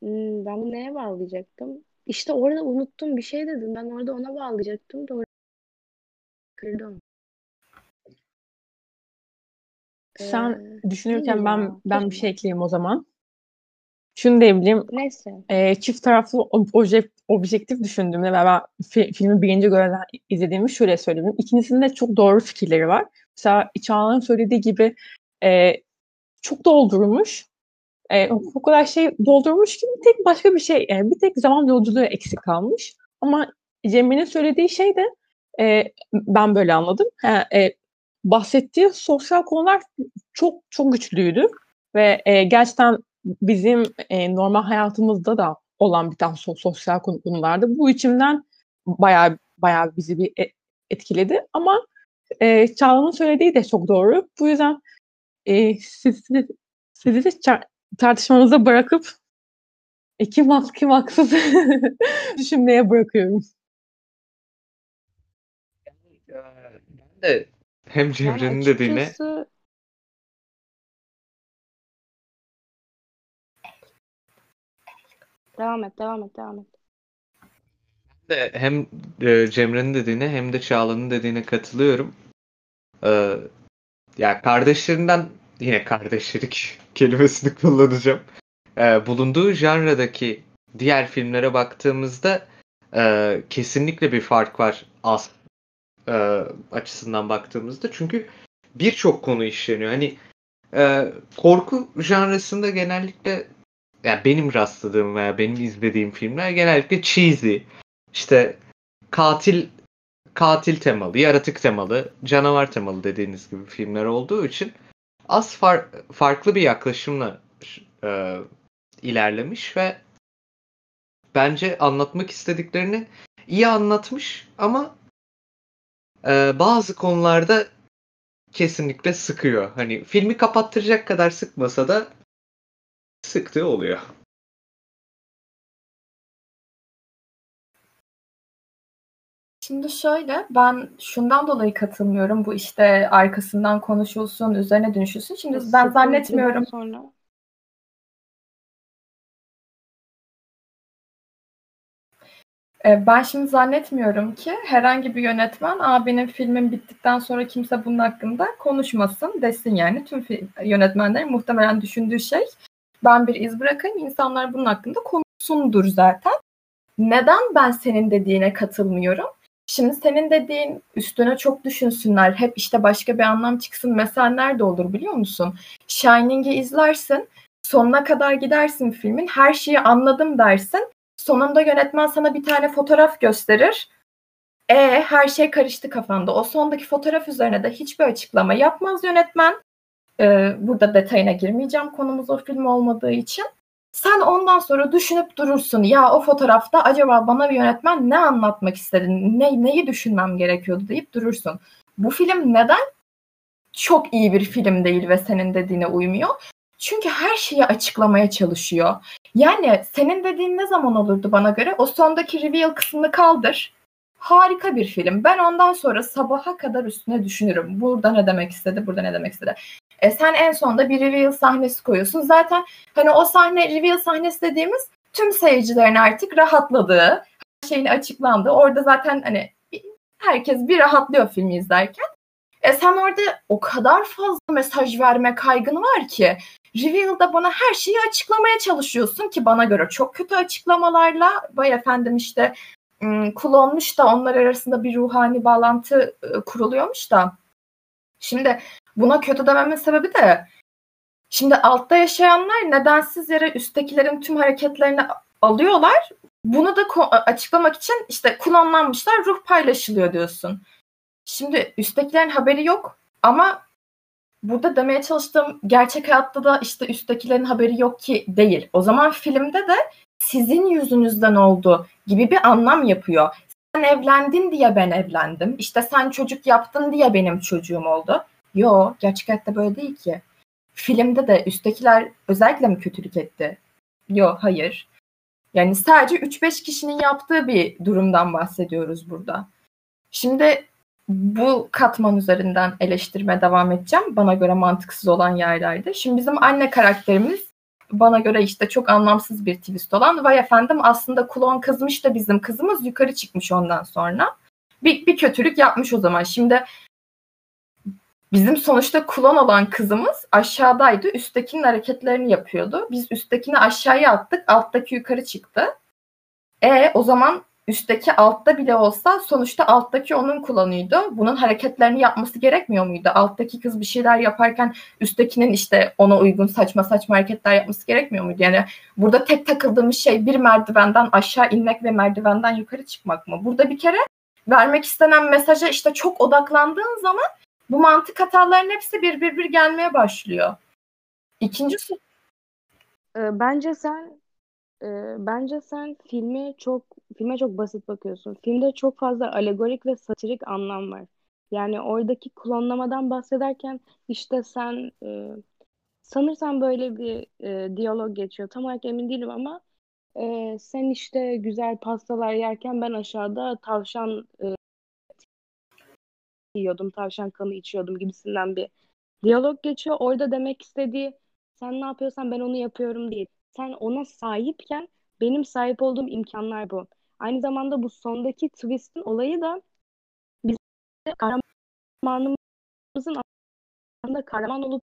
Hmm, ben bunu neye bağlayacaktım? İşte orada unuttum bir şey dedim. Ben orada ona bağlayacaktım orada kırdım. Sen ee, düşünürken ben ben bir şey ekleyeyim o zaman. Şunu diyebileyim. Neyse. E, çift taraflı objektif, objektif düşündüğümde ve ben fi, filmi birinci görevden izlediğimi şöyle söyleyeyim. İkincisinde çok doğru fikirleri var. Mesela Çağla'nın söylediği gibi e, çok doldurmuş. E, o kadar şey doldurmuş ki bir tek başka bir şey, e, bir tek zaman yolculuğu eksik kalmış. Ama Cemre'nin söylediği şey de e, ben böyle anladım. Ha, e, bahsettiği sosyal konular çok çok güçlüydü ve e, gerçekten bizim e, normal hayatımızda da olan bir tane sosyal konulardı. Bu içimden bayağı bayağı bizi bir e, etkiledi ama e, Çağla'nın söylediği de çok doğru. Bu yüzden e, sizi, sizi de tartışmanıza bırakıp e, kim haklı kim haksız düşünmeye bırakıyorum. Ben de hem Cemre'nin dediğine açıkçası... Devam et, devam et, devam et. de hem e, Cemre'nin dediğine hem de Çağla'nın dediğine katılıyorum. Ee, ya kardeşlerinden yine kardeşlik kelimesini kullanacağım. Ee, bulunduğu janradaki diğer filmlere baktığımızda e, kesinlikle bir fark var az e, açısından baktığımızda. Çünkü birçok konu işleniyor. Hani e, korku janrasında genellikle yani benim rastladığım veya benim izlediğim filmler genellikle cheesy. İşte katil katil temalı, yaratık temalı, canavar temalı dediğiniz gibi filmler olduğu için az far, farklı bir yaklaşımla e, ilerlemiş ve bence anlatmak istediklerini iyi anlatmış ama e, bazı konularda kesinlikle sıkıyor. Hani filmi kapattıracak kadar sıkmasa da sıktığı oluyor. Şimdi şöyle ben şundan dolayı katılmıyorum. Bu işte arkasından konuşulsun, üzerine dönüşülsün. Şimdi ben zannetmiyorum. Sonra ben şimdi zannetmiyorum ki herhangi bir yönetmen abinin filmin bittikten sonra kimse bunun hakkında konuşmasın desin yani. Tüm yönetmenlerin muhtemelen düşündüğü şey ben bir iz bırakayım insanlar bunun hakkında konuşsundur zaten. Neden ben senin dediğine katılmıyorum? Şimdi senin dediğin üstüne çok düşünsünler. Hep işte başka bir anlam çıksın. Mesela nerede olur biliyor musun? Shining'i izlersin. Sonuna kadar gidersin filmin. Her şeyi anladım dersin. Sonunda yönetmen sana bir tane fotoğraf gösterir. E her şey karıştı kafanda. O sondaki fotoğraf üzerine de hiçbir açıklama yapmaz yönetmen. Ee, burada detayına girmeyeceğim konumuz o film olmadığı için. Sen ondan sonra düşünüp durursun. Ya o fotoğrafta acaba bana bir yönetmen ne anlatmak istedi? Ne, neyi düşünmem gerekiyordu deyip durursun. Bu film neden çok iyi bir film değil ve senin dediğine uymuyor? Çünkü her şeyi açıklamaya çalışıyor. Yani senin dediğin ne zaman olurdu bana göre? O sondaki reveal kısmını kaldır. Harika bir film. Ben ondan sonra sabaha kadar üstüne düşünürüm. Burada ne demek istedi, burada ne demek istedi. E sen en sonunda bir reveal sahnesi koyuyorsun. Zaten hani o sahne reveal sahnesi dediğimiz tüm seyircilerin artık rahatladığı, her şeyin açıklandığı. Orada zaten hani herkes bir rahatlıyor filmi izlerken. E sen orada o kadar fazla mesaj verme kaygın var ki Reveal'da bana her şeyi açıklamaya çalışıyorsun ki bana göre çok kötü açıklamalarla vay efendim işte kullanmış da onlar arasında bir ruhani bağlantı kuruluyormuş da. Şimdi buna kötü dememin sebebi de şimdi altta yaşayanlar nedensiz yere üsttekilerin tüm hareketlerini alıyorlar. Bunu da açıklamak için işte kullanlanmışlar ruh paylaşılıyor diyorsun. Şimdi üsttekilerin haberi yok ama burada demeye çalıştığım gerçek hayatta da işte üsttekilerin haberi yok ki değil. O zaman filmde de sizin yüzünüzden oldu gibi bir anlam yapıyor. Sen evlendin diye ben evlendim. İşte sen çocuk yaptın diye benim çocuğum oldu. Yo gerçek hayatta böyle değil ki. Filmde de üsttekiler özellikle mi kötülük etti? Yo hayır. Yani sadece 3-5 kişinin yaptığı bir durumdan bahsediyoruz burada. Şimdi bu katman üzerinden eleştirme devam edeceğim. Bana göre mantıksız olan yerlerde. Şimdi bizim anne karakterimiz bana göre işte çok anlamsız bir twist olan vay efendim aslında klon kızmış da bizim kızımız yukarı çıkmış ondan sonra. Bir, bir kötülük yapmış o zaman. Şimdi bizim sonuçta klon olan kızımız aşağıdaydı. Üsttekinin hareketlerini yapıyordu. Biz üsttekini aşağıya attık. Alttaki yukarı çıktı. E o zaman üstteki altta bile olsa sonuçta alttaki onun kullanıydı. Bunun hareketlerini yapması gerekmiyor muydu? Alttaki kız bir şeyler yaparken üsttekinin işte ona uygun saçma saçma hareketler yapması gerekmiyor muydu? Yani burada tek takıldığımız şey bir merdivenden aşağı inmek ve merdivenden yukarı çıkmak mı? Burada bir kere vermek istenen mesaja işte çok odaklandığın zaman bu mantık hatalarının hepsi bir bir bir gelmeye başlıyor. İkinci ee, Bence sen e, bence sen filmi çok filme çok basit bakıyorsun. Filmde çok fazla alegorik ve satirik anlam var. Yani oradaki klonlamadan bahsederken işte sen e, sanırsam böyle bir e, diyalog geçiyor. Tam olarak emin değilim ama e, sen işte güzel pastalar yerken ben aşağıda tavşan e, yiyordum, tavşan kanı içiyordum gibisinden bir diyalog geçiyor. Orada demek istediği sen ne yapıyorsan ben onu yapıyorum değil. Sen ona sahipken benim sahip olduğum imkanlar bu. Aynı zamanda bu sondaki twist'in olayı da biz kahramanımızın aslında kahraman olup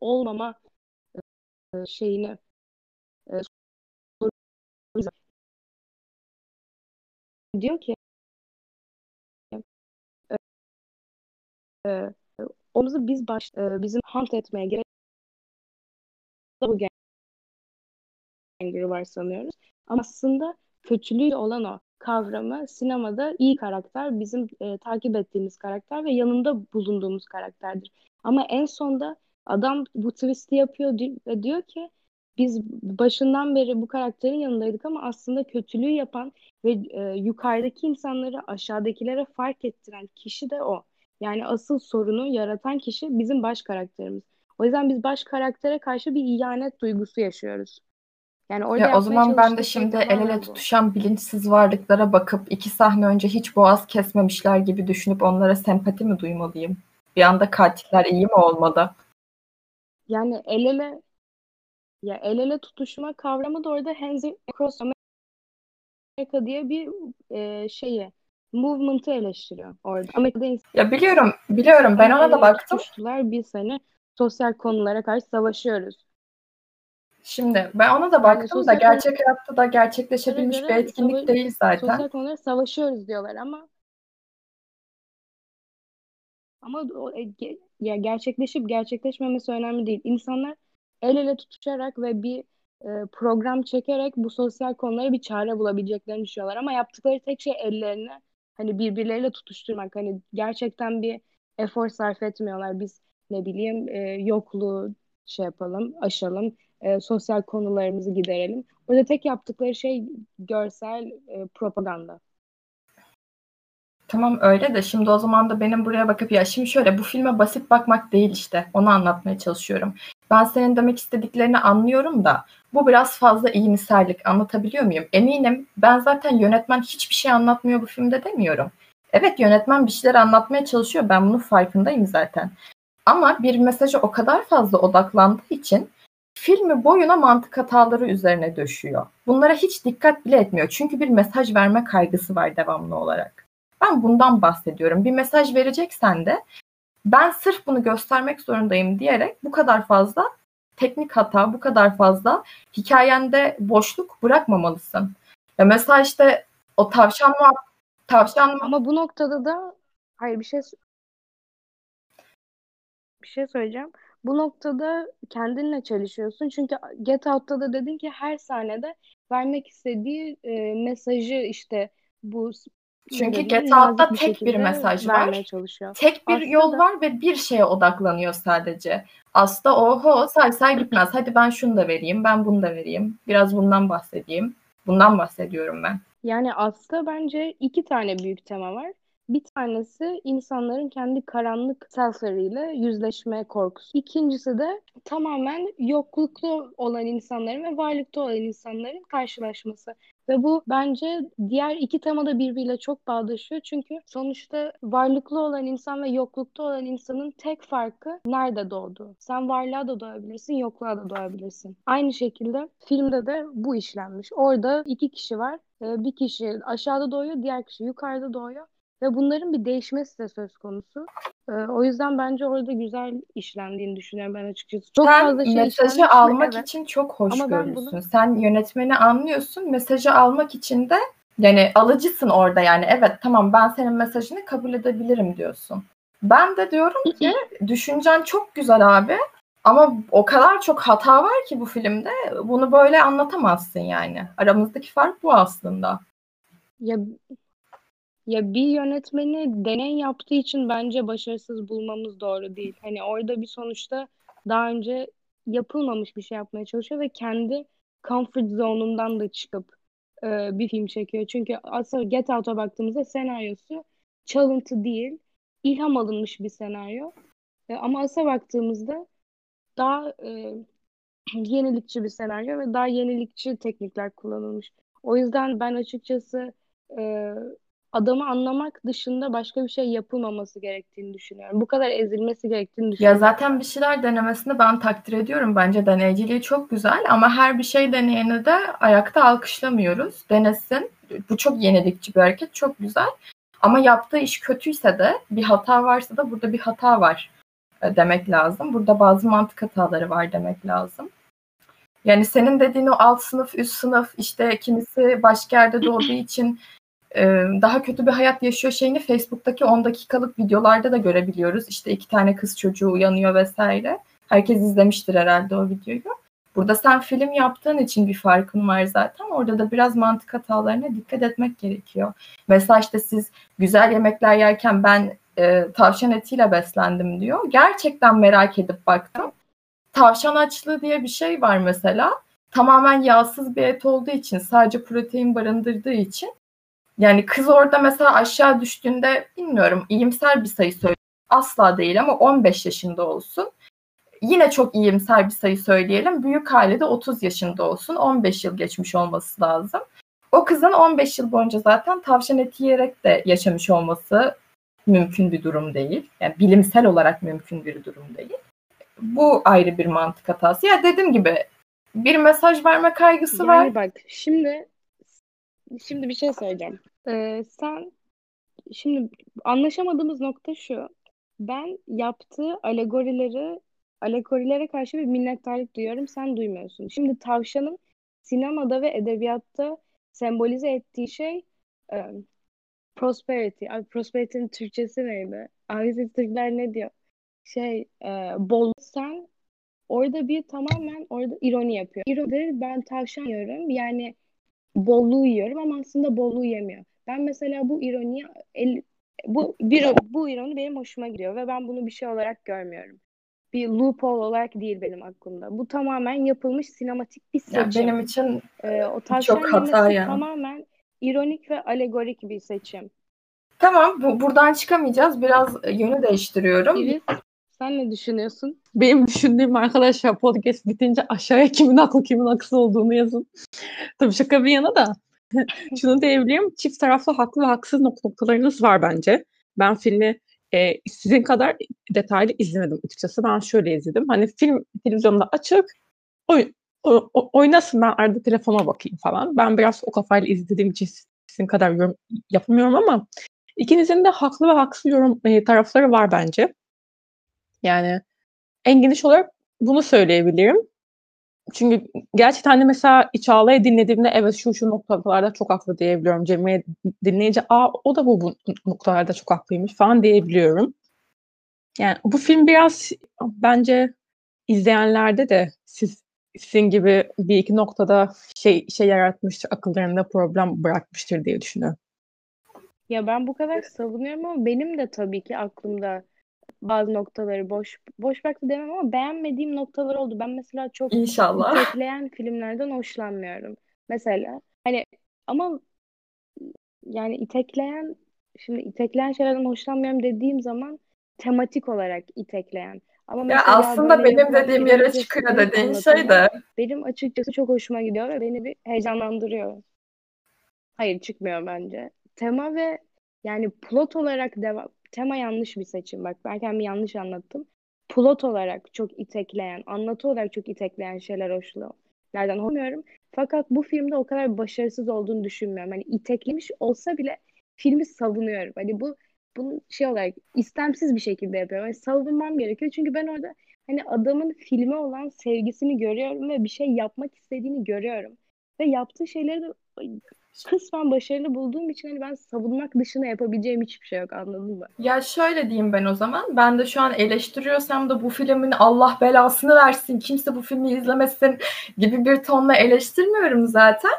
olmama e, şeyini e, diyor ki e, e, omuzu biz baş bizim hunt etmeye gerek bu gengiri var sanıyoruz. Ama aslında kötülüğü olan o kavramı sinemada iyi karakter, bizim e, takip ettiğimiz karakter ve yanında bulunduğumuz karakterdir. Ama en sonda adam bu twist'i yapıyor ve diyor ki biz başından beri bu karakterin yanındaydık ama aslında kötülüğü yapan ve e, yukarıdaki insanları aşağıdakilere fark ettiren kişi de o. Yani asıl sorunu yaratan kişi bizim baş karakterimiz. O yüzden biz baş karaktere karşı bir ihanet duygusu yaşıyoruz. Yani orada ya o zaman ben de şimdi el ele tutuşan bilinçsiz varlıklara bakıp iki sahne önce hiç boğaz kesmemişler gibi düşünüp onlara sempati mi duymalıyım? Bir anda katiller iyi mi olmalı? Yani el ele ya el ele tutuşma kavramı da orada Hands Across America diye bir e, şeyi movement'ı eleştiriyor orada. Amerika'da ya biliyorum, biliyorum. Ben ona da baktım. Tutuştular biz hani sosyal konulara karşı savaşıyoruz. Şimdi ben ona da baktım yani da gerçek hayatta da gerçekleşebilmiş bir etkinlik sava- değil zaten. Sosyal konulara savaşıyoruz diyorlar ama ama o, e, ya gerçekleşip gerçekleşmemesi önemli değil. İnsanlar el ele tutuşarak ve bir e, program çekerek bu sosyal konulara bir çare bulabileceklerini düşünüyorlar ama yaptıkları tek şey ellerini hani birbirleriyle tutuşturmak. Hani gerçekten bir efor sarf etmiyorlar. Biz ne bileyim e, yokluğu şey yapalım, aşalım, e, sosyal konularımızı giderelim. Orada tek yaptıkları şey görsel e, propaganda. Tamam öyle de şimdi o zaman da benim buraya bakıp ya şimdi şöyle bu filme basit bakmak değil işte onu anlatmaya çalışıyorum. Ben senin demek istediklerini anlıyorum da bu biraz fazla iyimserlik anlatabiliyor muyum? Eminim ben zaten yönetmen hiçbir şey anlatmıyor bu filmde demiyorum. Evet yönetmen bir şeyler anlatmaya çalışıyor ben bunun farkındayım zaten. Ama bir mesajı o kadar fazla odaklandığı için filmi boyuna mantık hataları üzerine döşüyor. Bunlara hiç dikkat bile etmiyor. Çünkü bir mesaj verme kaygısı var devamlı olarak. Ben bundan bahsediyorum. Bir mesaj vereceksen de ben sırf bunu göstermek zorundayım diyerek bu kadar fazla teknik hata, bu kadar fazla hikayende boşluk bırakmamalısın. Ya mesela işte o tavşan tavşan ama bu noktada da hayır bir şey bir şey söyleyeceğim. Bu noktada kendinle çalışıyorsun. Çünkü Get Out'ta da dedin ki her sahnede vermek istediği e, mesajı işte bu çünkü Get Out'ta bir tek bir mesaj var. Çalışıyor. Tek bir Aslında yol var ve bir şeye odaklanıyor sadece. Aslında oho say say bitmez. Hadi ben şunu da vereyim, ben bunu da vereyim. Biraz bundan bahsedeyim. Bundan bahsediyorum ben. Yani aslında bence iki tane büyük tema var. Bir tanesi insanların kendi karanlık selfleriyle yüzleşme korkusu. İkincisi de tamamen yokluklu olan insanların ve varlıkta olan insanların karşılaşması. Ve bu bence diğer iki temada birbiriyle çok bağdaşıyor. Çünkü sonuçta varlıklı olan insan ve yoklukta olan insanın tek farkı nerede doğdu. Sen varlığa da doğabilirsin, yokluğa da doğabilirsin. Aynı şekilde filmde de bu işlenmiş. Orada iki kişi var. Ee, bir kişi aşağıda doğuyor, diğer kişi yukarıda doğuyor. Ve bunların bir değişmesi de söz konusu. Ee, o yüzden bence orada güzel işlendiğini düşünüyorum ben açıkçası. Çok Sen fazla şey mesajı almak evet. için çok hoş Ama görüyorsun. Bunu... Sen yönetmeni anlıyorsun. Mesajı almak için de yani alıcısın orada yani. Evet tamam ben senin mesajını kabul edebilirim diyorsun. Ben de diyorum ki düşüncen çok güzel abi. Ama o kadar çok hata var ki bu filmde. Bunu böyle anlatamazsın yani. Aramızdaki fark bu aslında. Ya ya bir yönetmeni deney yaptığı için bence başarısız bulmamız doğru değil. Hani orada bir sonuçta daha önce yapılmamış bir şey yapmaya çalışıyor ve kendi comfort zone'undan da çıkıp e, bir film çekiyor. Çünkü aslında Get Out'a baktığımızda senaryosu çalıntı değil, ilham alınmış bir senaryo. E, ama As'a baktığımızda daha e, yenilikçi bir senaryo ve daha yenilikçi teknikler kullanılmış. O yüzden ben açıkçası e, adamı anlamak dışında başka bir şey yapılmaması gerektiğini düşünüyorum. Bu kadar ezilmesi gerektiğini düşünüyorum. Ya zaten bir şeyler denemesini ben takdir ediyorum. Bence deneyiciliği çok güzel ama her bir şey deneyeni de ayakta alkışlamıyoruz. Denesin. Bu çok yenilikçi bir hareket. Çok güzel. Ama yaptığı iş kötüyse de bir hata varsa da burada bir hata var e, demek lazım. Burada bazı mantık hataları var demek lazım. Yani senin dediğin o alt sınıf, üst sınıf, işte kimisi başka yerde doğduğu için daha kötü bir hayat yaşıyor şeyini Facebook'taki 10 dakikalık videolarda da görebiliyoruz. İşte iki tane kız çocuğu uyanıyor vesaire. Herkes izlemiştir herhalde o videoyu. Burada sen film yaptığın için bir farkın var zaten. Orada da biraz mantık hatalarına dikkat etmek gerekiyor. Mesela işte siz güzel yemekler yerken ben e, tavşan etiyle beslendim diyor. Gerçekten merak edip baktım. Tavşan açlığı diye bir şey var mesela. Tamamen yağsız bir et olduğu için, sadece protein barındırdığı için yani kız orada mesela aşağı düştüğünde bilmiyorum iyimser bir sayı söylüyor. Asla değil ama 15 yaşında olsun. Yine çok iyimser bir sayı söyleyelim. Büyük hali de 30 yaşında olsun. 15 yıl geçmiş olması lazım. O kızın 15 yıl boyunca zaten tavşan eti yiyerek de yaşamış olması mümkün bir durum değil. Yani bilimsel olarak mümkün bir durum değil. Bu ayrı bir mantık hatası. Ya dediğim gibi bir mesaj verme kaygısı yani var. bak şimdi şimdi bir şey söyleyeceğim. Ee, sen şimdi anlaşamadığımız nokta şu. Ben yaptığı alegorileri alegorilere karşı bir minnettarlık duyuyorum. Sen duymuyorsun. Şimdi tavşanın sinemada ve edebiyatta sembolize ettiği şey e, prosperity. Abi prosperity'nin Türkçesi neydi? Abi siz Türkler ne diyor? Şey e, bol sen orada bir tamamen orada ironi yapıyor. İronidir ben tavşan yiyorum. Yani bolluğu yiyorum ama aslında bolluğu yemiyor. Ben mesela bu ironiyi el, bu bir bu ironi benim hoşuma gidiyor ve ben bunu bir şey olarak görmüyorum. Bir loophole olarak değil benim aklımda. Bu tamamen yapılmış sinematik bir seçim. Ya benim için ee, o çok hata yani. tamamen ironik ve alegorik bir seçim. Tamam, bu, buradan çıkamayacağız. Biraz yönü değiştiriyorum. Evet. Sen ne düşünüyorsun? Benim düşündüğüm arkadaşlar podcast bitince aşağıya kimin haklı kimin haksız olduğunu yazın. Tabii şaka bir yana da şunu diyebilirim. Çift taraflı haklı ve haksız noktalarınız var bence. Ben filmi e, sizin kadar detaylı izlemedim açıkçası. Ben şöyle izledim. Hani film televizyonda açık oy, oynasın ben arada telefona bakayım falan. Ben biraz o kafayla izlediğim için sizin kadar yorum yapamıyorum ama ikinizin de haklı ve haksız yorum e, tarafları var bence. Yani en geniş olarak bunu söyleyebilirim. Çünkü gerçekten de mesela Çağla'yı dinlediğimde evet şu şu noktalarda çok haklı diyebiliyorum. Cemre'yi dinleyince aa o da bu, bu noktalarda çok haklıymış falan diyebiliyorum. Yani bu film biraz bence izleyenlerde de siz sizin gibi bir iki noktada şey şey yaratmıştır, akıllarında problem bırakmıştır diye düşünüyorum. Ya ben bu kadar savunuyorum ama benim de tabii ki aklımda bazı noktaları boş boş bıraktı demem ama beğenmediğim noktalar oldu. Ben mesela çok İnşallah. itekleyen filmlerden hoşlanmıyorum. Mesela hani ama yani itekleyen şimdi itekleyen şeylerden hoşlanmıyorum dediğim zaman tematik olarak itekleyen. Ama ya aslında benim dediğim yere çıkıyor dediğin şey de. Benim açıkçası çok hoşuma gidiyor ve beni bir heyecanlandırıyor. Hayır çıkmıyor bence. Tema ve yani plot olarak devam tema yanlış bir seçim. Bak ben kendimi yanlış anlattım. Plot olarak çok itekleyen, anlatı olarak çok itekleyen şeyler hoşlanırlardan olmuyorum. Fakat bu filmde o kadar başarısız olduğunu düşünmüyorum. Hani iteklemiş olsa bile filmi savunuyorum. Hani bu bunu şey olarak istemsiz bir şekilde yapıyorum. Yani savunmam gerekiyor. Çünkü ben orada hani adamın filme olan sevgisini görüyorum ve bir şey yapmak istediğini görüyorum. Ve yaptığı şeyleri de kısmen başarılı bulduğum için hani ben savunmak dışında yapabileceğim hiçbir şey yok anladın mı? Ya şöyle diyeyim ben o zaman. Ben de şu an eleştiriyorsam da bu filmin Allah belasını versin, kimse bu filmi izlemesin gibi bir tonla eleştirmiyorum zaten.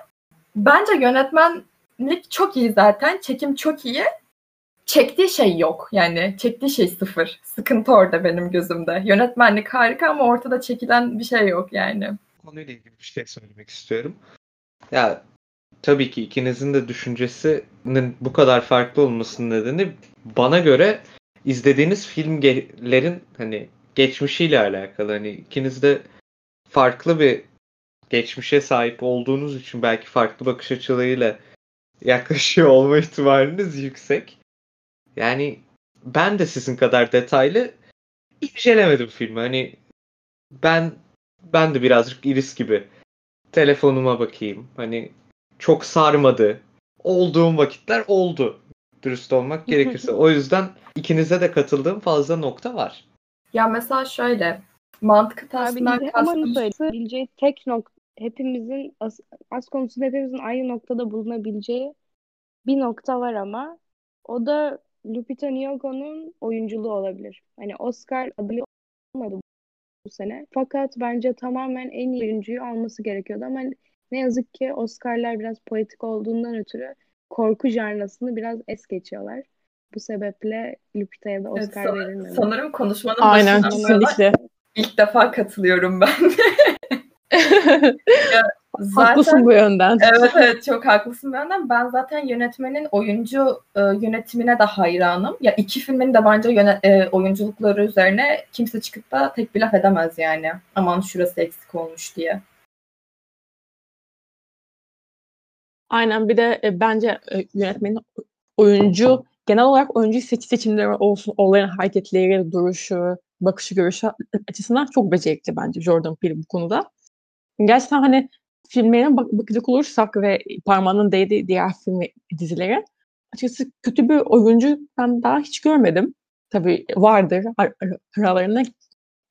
Bence yönetmenlik çok iyi zaten. Çekim çok iyi. Çektiği şey yok. Yani çektiği şey sıfır. Sıkıntı orada benim gözümde. Yönetmenlik harika ama ortada çekilen bir şey yok yani. Konuyla ilgili bir şey söylemek istiyorum. Ya tabii ki ikinizin de düşüncesinin bu kadar farklı olmasının nedeni bana göre izlediğiniz filmlerin hani geçmişiyle alakalı. Hani ikiniz de farklı bir geçmişe sahip olduğunuz için belki farklı bakış açılarıyla yaklaşıyor olma ihtimaliniz yüksek. Yani ben de sizin kadar detaylı incelemedim filmi. Hani ben ben de birazcık iris gibi telefonuma bakayım. Hani çok sarmadı. Olduğum vakitler oldu. Dürüst olmak gerekirse. o yüzden ikinize de katıldığım fazla nokta var. Ya mesela şöyle mantık hatasından kastım. Ama tek nokta hepimizin az, az konusunda hepimizin aynı noktada bulunabileceği bir nokta var ama o da Lupita Nyong'o'nun oyunculuğu olabilir. Hani Oscar adayı olmadı bu sene. Fakat bence tamamen en iyi oyuncuyu alması gerekiyordu ama ne yazık ki Oscar'lar biraz politik olduğundan ötürü korku jarnasını biraz es geçiyorlar. Bu sebeple Lupita'ya da Oscar evet, verilmedi. Sanırım konuşmanın Aynen kesinlikle. İlk defa katılıyorum ben. ya, zaten, haklısın bu yönden. Evet evet çok haklısın bu yönden. Ben zaten yönetmenin oyuncu e, yönetimine de hayranım. Ya iki filmin de bence yöne, e, oyunculukları üzerine kimse çıkıp da tek bir laf edemez yani. Aman şurası eksik olmuş diye. Aynen bir de e, bence e, yönetmenin oyuncu genel olarak oyuncu seçim seçimleri olsun, onların hareketleri, duruşu, bakışı, görüşü açısından çok becerikli bence Jordan Peele bu konuda. Gerçekten hani filmlerine bak bakacak olursak ve parmağının değdiği diğer film dizileri açıkçası kötü bir oyuncu ben daha hiç görmedim. Tabii vardır ar aralarında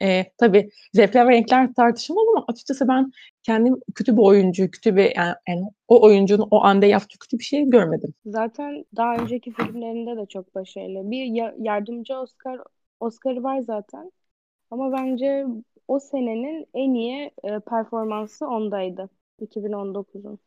e, tabii zevkler ve renkler tartışmalı ama açıkçası ben kendim kötü bir oyuncu, kötü bir yani, yani o oyuncunun o anda yaptığı kötü bir şey görmedim. Zaten daha önceki filmlerinde de çok başarılı. Bir ya- yardımcı Oscar Oscar'ı var zaten. Ama bence o senenin en iyi e, performansı ondaydı. 2019'un.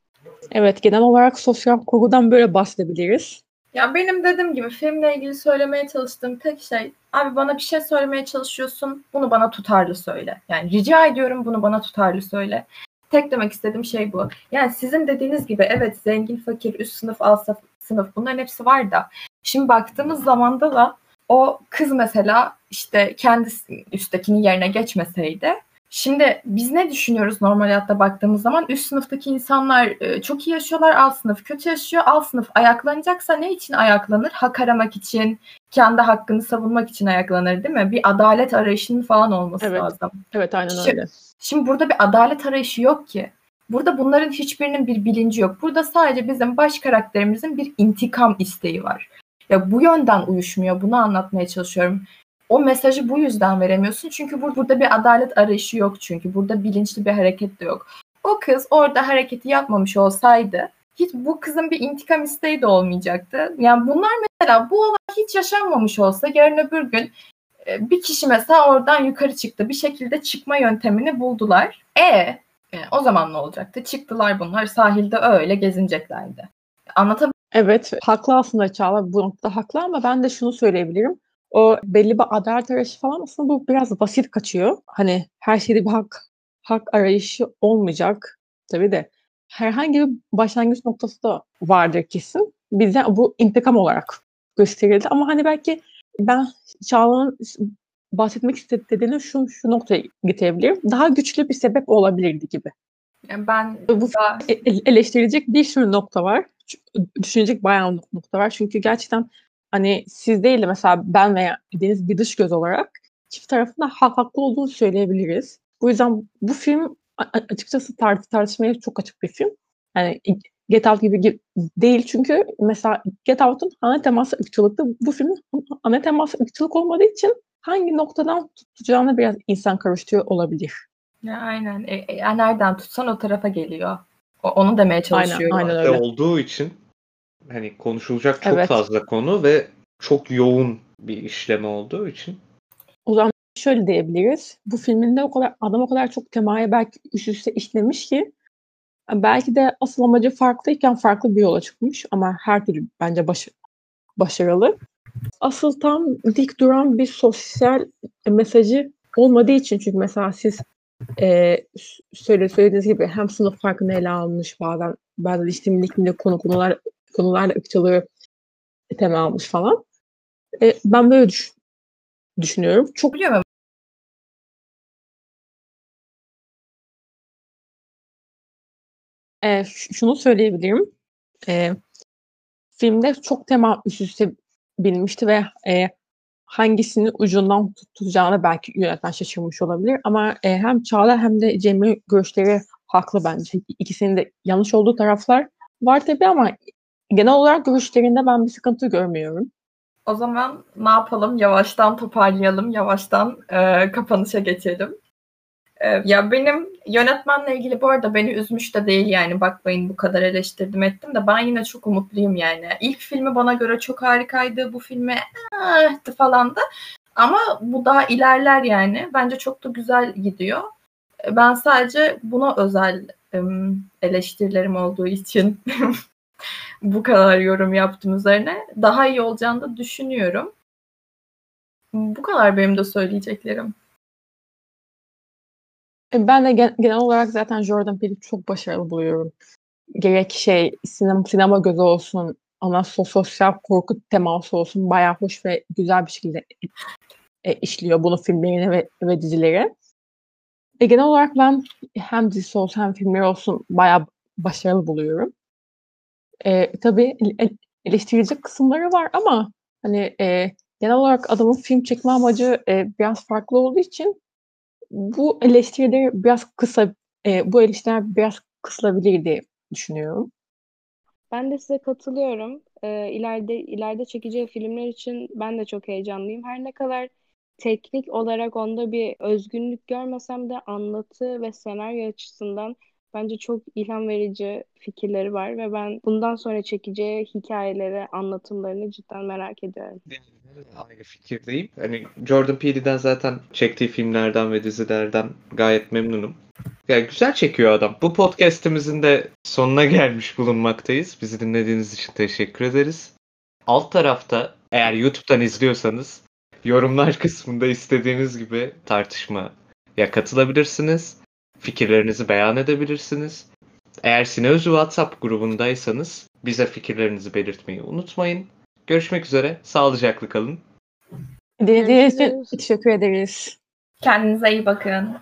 Evet, genel olarak sosyal kurgudan böyle bahsedebiliriz. Ya benim dediğim gibi filmle ilgili söylemeye çalıştığım tek şey abi bana bir şey söylemeye çalışıyorsun bunu bana tutarlı söyle. Yani rica ediyorum bunu bana tutarlı söyle. Tek demek istediğim şey bu. Yani sizin dediğiniz gibi evet zengin, fakir, üst sınıf, alt sınıf bunların hepsi var da. Şimdi baktığımız zamanda da o kız mesela işte kendisi üsttekinin yerine geçmeseydi Şimdi biz ne düşünüyoruz normal hayatta baktığımız zaman? Üst sınıftaki insanlar e, çok iyi yaşıyorlar, alt sınıf kötü yaşıyor. Alt sınıf ayaklanacaksa ne için ayaklanır? Hak aramak için, kendi hakkını savunmak için ayaklanır değil mi? Bir adalet arayışının falan olması evet. lazım. Evet aynen şimdi, öyle. Şimdi burada bir adalet arayışı yok ki. Burada bunların hiçbirinin bir bilinci yok. Burada sadece bizim baş karakterimizin bir intikam isteği var. Ya bu yönden uyuşmuyor. Bunu anlatmaya çalışıyorum o mesajı bu yüzden veremiyorsun. Çünkü burada bir adalet arayışı yok çünkü. Burada bilinçli bir hareket de yok. O kız orada hareketi yapmamış olsaydı hiç bu kızın bir intikam isteği de olmayacaktı. Yani bunlar mesela bu olay hiç yaşanmamış olsa yarın öbür gün e, bir kişi mesela oradan yukarı çıktı. Bir şekilde çıkma yöntemini buldular. E, e o zaman ne olacaktı? Çıktılar bunlar sahilde öyle gezineceklerdi. Anlatabiliyor Evet, haklı aslında Çağla bu noktada haklı ama ben de şunu söyleyebilirim o belli bir adalet arayışı falan aslında bu biraz basit kaçıyor. Hani her şeyde bir hak hak arayışı olmayacak tabii de herhangi bir başlangıç noktası da vardır kesin. Bize bu intikam olarak gösterildi ama hani belki ben Çağla'nın bahsetmek istediğini şu, şu noktaya getirebilirim. Daha güçlü bir sebep olabilirdi gibi. Yani ben bu daha... E, eleştirilecek bir sürü nokta var. Düşünecek bayağı nokta var. Çünkü gerçekten hani siz değil de mesela ben veya Deniz bir dış göz olarak çift tarafında haklı olduğunu söyleyebiliriz. Bu yüzden bu film açıkçası tart tartışmaya çok açık bir film. Yani Get Out gibi değil çünkü mesela Get Out'un ana teması ırkçılıktı. Bu filmin ana teması ırkçılık olmadığı için hangi noktadan tutacağını biraz insan karıştırıyor olabilir. Ya aynen. E, e, nereden tutsan o tarafa geliyor. O, onu demeye çalışıyorum. Aynen, aynen öyle. olduğu için hani konuşulacak çok evet. fazla konu ve çok yoğun bir işleme olduğu için. O zaman şöyle diyebiliriz. Bu filminde o kadar adam o kadar çok temaya belki üst üste işlemiş ki belki de asıl amacı farklıyken farklı bir yola çıkmış ama her türlü bence baş, başarılı. Asıl tam dik duran bir sosyal mesajı olmadığı için çünkü mesela siz e, söyle söylediğiniz gibi hem sınıf farkını ele almış bazen bazen işte minik konu konular konularla ırkçılığı temel almış falan. E, ben böyle düş düşünüyorum. Çok Biliyorum. E, şunu söyleyebilirim. E, filmde çok tema üst üste binmişti ve e, hangisini ucundan tutacağını belki yönetmen şaşırmış olabilir. Ama e, hem Çağla hem de Cemil görüşleri haklı bence. İkisinin de yanlış olduğu taraflar var tabii ama genel olarak görüşlerinde ben bir sıkıntı görmüyorum. O zaman ne yapalım? Yavaştan toparlayalım. Yavaştan e, kapanışa geçelim. E, ya benim yönetmenle ilgili bu arada beni üzmüş de değil yani. Bakmayın bu kadar eleştirdim ettim de ben yine çok umutluyum yani. İlk filmi bana göre çok harikaydı. Bu filmi ah, falan da. Ama bu daha ilerler yani. Bence çok da güzel gidiyor. E, ben sadece buna özel eleştirilerim olduğu için bu kadar yorum yaptım üzerine. Daha iyi olacağını da düşünüyorum. Bu kadar benim de söyleyeceklerim. E, ben de genel olarak zaten Jordan Peele'i çok başarılı buluyorum. Gerek şey sinema, sinema gözü olsun, ona sosyal korku teması olsun bayağı hoş ve güzel bir şekilde e, işliyor bunu filmlerine ve, ve dizileri. E, genel olarak ben hem dizisi olsun hem filmleri olsun bayağı başarılı buluyorum. E, tabii eleştirilecek kısımları var ama hani e, genel olarak adamın film çekme amacı e, biraz farklı olduğu için bu eleştirileri biraz kısa, e, bu eleştiriler biraz kısılabilir diye düşünüyorum. Ben de size katılıyorum. Ee, ileride ileride çekeceği filmler için ben de çok heyecanlıyım. Her ne kadar teknik olarak onda bir özgünlük görmesem de anlatı ve senaryo açısından bence çok ilham verici fikirleri var ve ben bundan sonra çekeceği hikayeleri, anlatımlarını cidden merak ediyorum. Aynı fikirdeyim. Hani Jordan Peele'den zaten çektiği filmlerden ve dizilerden gayet memnunum. Yani güzel çekiyor adam. Bu podcast'imizin de sonuna gelmiş bulunmaktayız. Bizi dinlediğiniz için teşekkür ederiz. Alt tarafta eğer YouTube'dan izliyorsanız yorumlar kısmında istediğiniz gibi tartışmaya katılabilirsiniz. Fikirlerinizi beyan edebilirsiniz. Eğer Sineözü WhatsApp grubundaysanız bize fikirlerinizi belirtmeyi unutmayın. Görüşmek üzere. Sağlıcakla kalın. Dinlediğiniz için teşekkür ederiz. Kendinize iyi bakın.